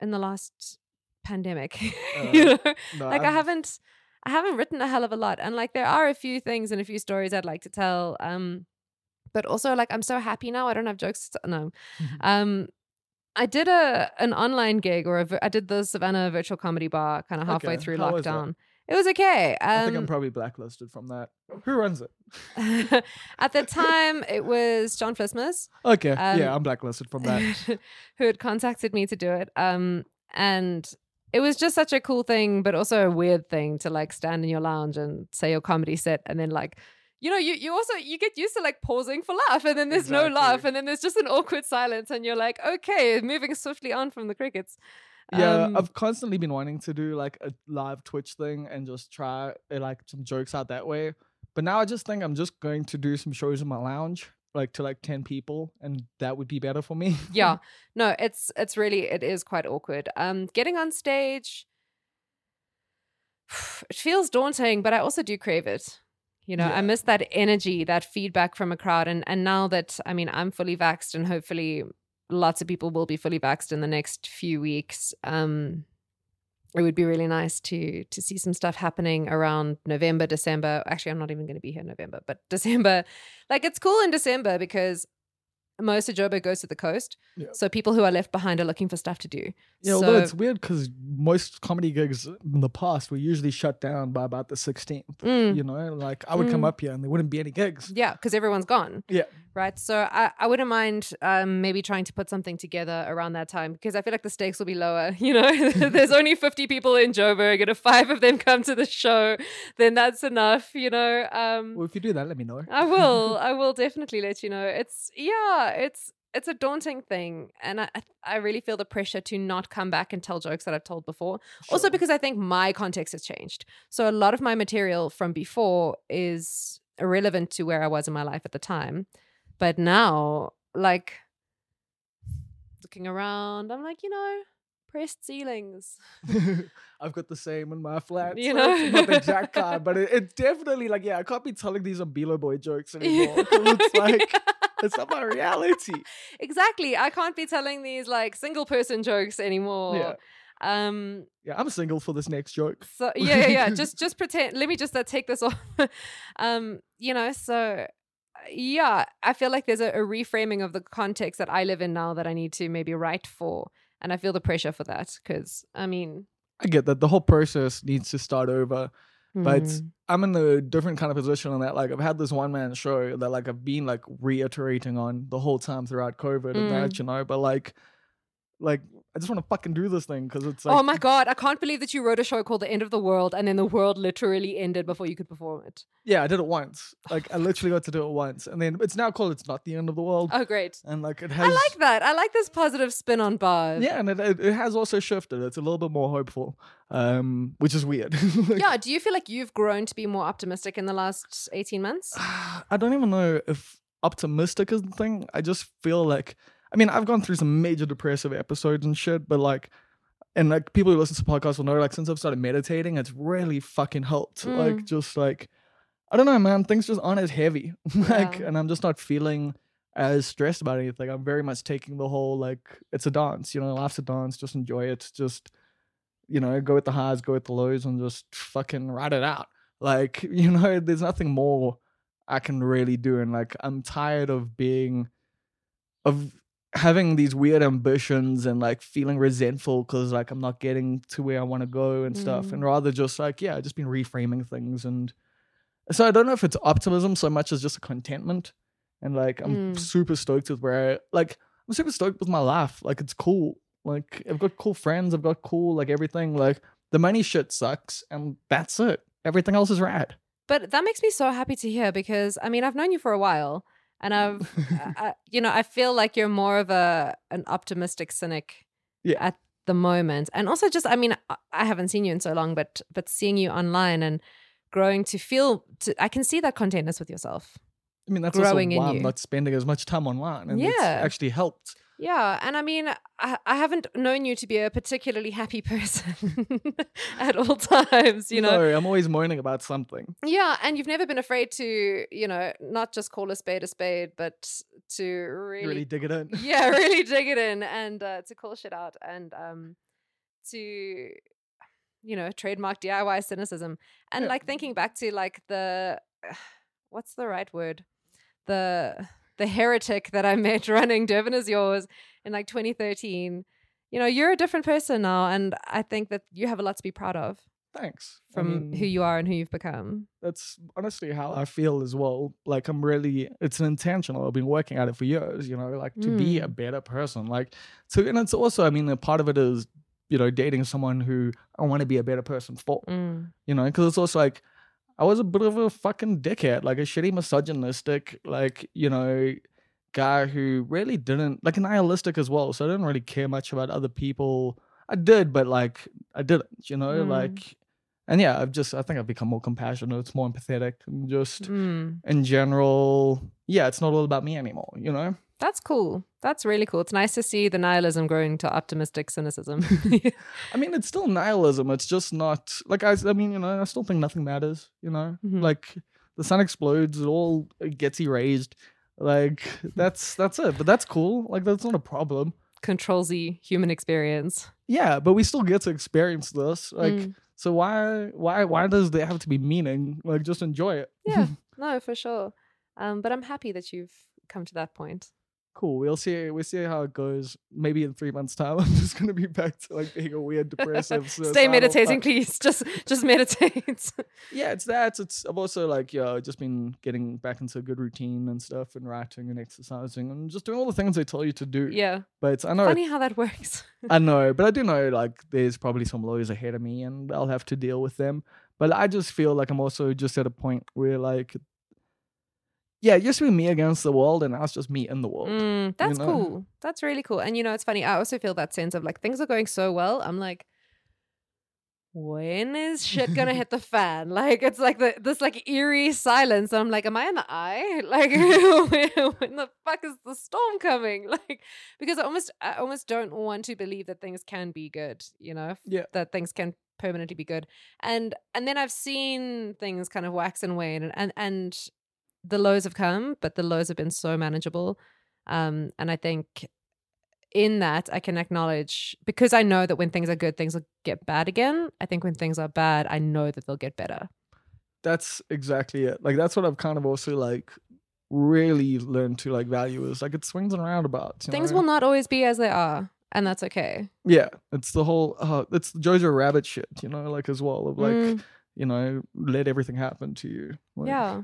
Speaker 5: in the last pandemic. you know?
Speaker 2: No,
Speaker 5: like I
Speaker 2: I've-
Speaker 5: haven't I haven't written a hell of a lot and like there are a few things and a few stories I'd like to tell um but also like I'm so happy now I don't have jokes to, no um I did a an online gig or a, I did the Savanna virtual comedy bar kind of halfway
Speaker 2: Okay,
Speaker 5: through
Speaker 2: how
Speaker 5: lockdown it was okay
Speaker 2: I think I'm
Speaker 5: um
Speaker 2: probably blacklisted from that. Who runs it?
Speaker 5: at the time it was John Vlismas
Speaker 2: Okay,
Speaker 5: Um,
Speaker 2: yeah, I'm blacklisted from that.
Speaker 5: who had contacted me to do it. Um, and it was just such a cool thing, but also a weird thing to like stand in your lounge and say your comedy set, and then like, you know, you you also you get used to like pausing for laugh, and then there's no laugh, and then there's just an awkward silence, and you're like, okay, moving swiftly on from the crickets.
Speaker 2: Yeah,
Speaker 5: Um,
Speaker 2: I've constantly been wanting to do like a live Twitch thing and just try uh, like some jokes out that way. But now I just think I'm just going to do some shows in my lounge, like to like ten people, and that would be better for me.
Speaker 5: yeah no it's it's really it is quite awkward um getting on stage it feels daunting but i also do crave it you know i miss that energy that feedback from a crowd and and now that i mean i'm fully vaxxed and hopefully lots of people will be fully vaxxed in the next few weeks um it would be really nice to to see some stuff happening around November, December. Actually, I'm not even going to be here in November, but December. Like it's cool in December because most of Joburg goes to the coast.
Speaker 2: Yeah.
Speaker 5: So people who are left behind are looking for stuff to do.
Speaker 2: Yeah, although it's weird because most comedy gigs in the past were usually shut down by about the 16th.
Speaker 5: Mm,
Speaker 2: You know, like I would come
Speaker 5: Mm.
Speaker 2: up here and there wouldn't be any gigs.
Speaker 5: yeah, because everyone's gone.
Speaker 2: Yeah.
Speaker 5: Right. So I, I wouldn't mind um, maybe trying to put something together around that time because I feel like the stakes will be lower. You know, there's only 50 people in Joburg and if five of them come to the show, then that's enough, you know. Um,
Speaker 2: Well, if you do that, let me know.
Speaker 5: I will. I will definitely let you know. It's yeah, it's it's a daunting thing, and I I really feel the pressure to not come back and tell jokes that I've told before. Also because I think my context has changed. So a lot of my material from before is irrelevant to where I was in my life at the time, but now like looking around, I'm like, you know, pressed ceilings.
Speaker 2: I've got the same in my flat.
Speaker 5: You
Speaker 2: so
Speaker 5: know?
Speaker 2: not the exact kind, but it, it's definitely like, yeah, I can't be telling these Umbilo jokes anymore. it's like, it's not my reality.
Speaker 5: exactly. I can't be telling these like single person jokes anymore.
Speaker 2: Yeah.
Speaker 5: Um
Speaker 2: Yeah, I'm single for this next joke.
Speaker 5: So yeah, yeah, yeah. just just pretend. Let me just uh, take this off. um, you know, so yeah, I feel like there's a, a reframing of the context that I live in now that I need to maybe write for, and I feel the pressure for that because I mean,
Speaker 2: I get that the whole process needs to start over. But
Speaker 5: mm,
Speaker 2: I'm in a different kind of position on that. Like I've had this one man show that like I've been like reiterating on the whole time throughout COVID and
Speaker 5: Mm.
Speaker 2: that, you know, but like like I just want to fucking do this thing because it's like
Speaker 5: oh my god, I can't believe that you wrote a show called The End of the World, and then the world literally ended before you could perform it.
Speaker 2: Yeah, I did it once. Like I literally got to do it once. And then it's now called It's Not the End of the World.
Speaker 5: Oh, great!
Speaker 2: and like it has
Speaker 5: I like that. I like this positive spin on bars.
Speaker 2: Yeah, and it, it, it has also shifted. It's a little bit more hopeful. Um, which is weird. Like,
Speaker 5: Yeah. Do you feel like you've grown to be more optimistic in the last eighteen months?
Speaker 2: I don't even know if optimistic is the thing. I just feel like I mean, I've gone through some major depressive episodes and shit, but like and like people who listen to podcasts will know like since I've started meditating, it's really fucking helped.
Speaker 5: Mm.
Speaker 2: Like just like I don't know, man, things just aren't as heavy. like
Speaker 5: Yeah.
Speaker 2: and I'm just not feeling as stressed about anything. I'm very much taking the whole like it's a dance, you know, life's a dance, just enjoy it. Just you know, go with the highs, go with the lows, and just fucking ride it out. Like, you know, there's nothing more I can really do. And like I'm tired of being of having these weird ambitions and like feeling resentful because like I'm not getting to where I want to go and stuff. And rather just like, yeah, I just been reframing things and so I don't know if it's optimism so much as just a contentment. And like I'm
Speaker 5: Mm.
Speaker 2: super stoked with where I like I'm super stoked with my life. Like it's cool. Like I've got cool friends, I've got cool like everything. Like the money shit sucks and that's it. Everything else is rad.
Speaker 5: But that makes me so happy to hear because I mean I've known you for a while, and I've I, you know I feel like you're more of a an optimistic cynic
Speaker 2: Yeah.
Speaker 5: at the moment, and also just I mean I- I haven't seen you in so long, but but seeing you online and growing to feel to I can see that contentness with yourself.
Speaker 2: I mean, that's
Speaker 5: growing
Speaker 2: also why
Speaker 5: you.
Speaker 2: I'm not spending as much time online, and it's
Speaker 5: Yeah.
Speaker 2: actually helped.
Speaker 5: Yeah, and I mean, I, I haven't known you to be a particularly happy person at all times, you know.
Speaker 2: No, I'm always moaning about something.
Speaker 5: Yeah, and you've never been afraid to, you know, not just call a spade a spade, but to really,
Speaker 2: Really dig it in.
Speaker 5: yeah, really dig it in and uh, to call shit out and um to, you know, trademark DIY cynicism and
Speaker 2: Yeah.
Speaker 5: like thinking back to like the, what's the right word, the the heretic that I met running Durban is yours in like 2013. You know, you're a different person now, and I think that you have a lot to be proud of
Speaker 2: Thanks. I
Speaker 5: from
Speaker 2: mean,
Speaker 5: who you are and who you've become.
Speaker 2: that's honestly how I feel as well. Like I'm really, it's an intentional. I've been working at it for years. You know, like to be a better person. Like so, and it's also, I mean, a part of it is, you know, dating someone who I want to be a better person for.
Speaker 5: Mm.
Speaker 2: You know, because it's also like I was a bit of a fucking dickhead, like a shitty misogynistic, like you know, guy who really didn't like nihilistic as well. So I didn't really care much about other people. I did, but like I didn't. You know,
Speaker 5: Mm.
Speaker 2: like. And yeah, I've just I think I've become more compassionate, it's more empathetic, and just
Speaker 5: Mm.
Speaker 2: in general, yeah, it's not all about me anymore, you know?
Speaker 5: That's cool. That's really cool. It's nice to see the nihilism growing to optimistic cynicism.
Speaker 2: I mean, it's still nihilism. It's just not like I. I mean, you know, I still think nothing matters. You know,
Speaker 5: Mhm.
Speaker 2: like the sun explodes, it all gets erased. Like that's that's it. But that's cool. Like that's not a problem.
Speaker 5: Control Z human experience.
Speaker 2: Yeah, but we still get to experience this. Like,
Speaker 5: Mm.
Speaker 2: so why why why does there have to be meaning? Like, just enjoy it.
Speaker 5: Yeah, no, for sure. Um, but I'm happy that you've come to that point.
Speaker 2: Cool. We'll see. We'll see how it goes. Maybe in three months' time, I'm just gonna be back to like being a weird, depressive.
Speaker 5: Stay meditating, please. Just just meditate.
Speaker 2: yeah, it's that. It's I've also like yeah, just been getting back into a good routine and stuff, and writing and exercising and just doing all the things they tell you to do.
Speaker 5: yeah.
Speaker 2: But I know,
Speaker 5: Funny how that works.
Speaker 2: I know, but I do know like there's probably some lawyers ahead of me, and I'll have to deal with them. But I just feel like I'm also just at a point where like, yeah, it used to be me against the world, and now it's just me in the world.
Speaker 5: Mm, that's
Speaker 2: know?
Speaker 5: cool. That's really cool. And you know, it's funny. I also feel that sense of like things are going so well. I'm like, when is shit gonna hit the fan? Like it's like the this like eerie silence. And I'm like, am I in the eye? Like when, when the fuck is the storm coming? Like because I almost I almost don't want to believe that things can be good. You know,
Speaker 2: Yeah.
Speaker 5: that things can permanently be good. And and then I've seen things kind of wax and wane, and and, and the lows have come, but the lows have been so manageable. Um, and I think in that I can acknowledge because I know that when things are good, things will get bad again. I think when things are bad, I know that they'll get better.
Speaker 2: That's exactly it. Like that's what I've kind of also like really learned to like value is like it swings and roundabouts. you
Speaker 5: Things
Speaker 2: know?
Speaker 5: will not always be as they are, and that's okay.
Speaker 2: Yeah, it's the whole. Uh, it's the Jojo Rabbit shit, you know, like as well of like
Speaker 5: Mm,
Speaker 2: you know, let everything happen to you. Like,
Speaker 5: yeah,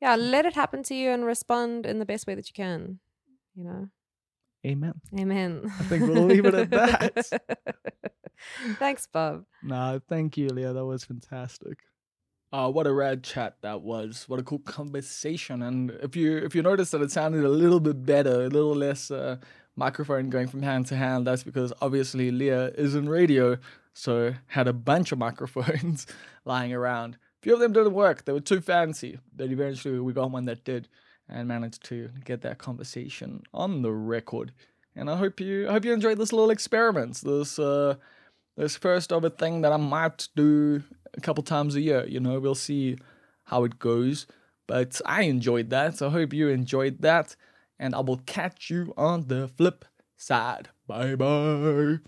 Speaker 5: yeah. Let it happen to you and respond in the best way that you can. You know.
Speaker 2: Amen.
Speaker 5: Amen.
Speaker 2: I think we'll leave it at that.
Speaker 5: Thanks, Bob.
Speaker 2: Nah, thank you, Leah. That was fantastic. Uh, what a rad chat that was. What a cool conversation. And if you if you notice that it sounded a little bit better, a little less uh, microphone going from hand to hand, that's because obviously Leah is in radio, so had a bunch of microphones lying around. Few of them didn't work. They were too fancy. But eventually we got one that did and managed to get that conversation on the record. And I hope you I hope you enjoyed this little experiment. This uh this first of a thing that I might do a couple times a year. You know, we'll see how it goes. But I enjoyed that. So I hope you enjoyed that. and I will catch you on the flip side. Bye bye.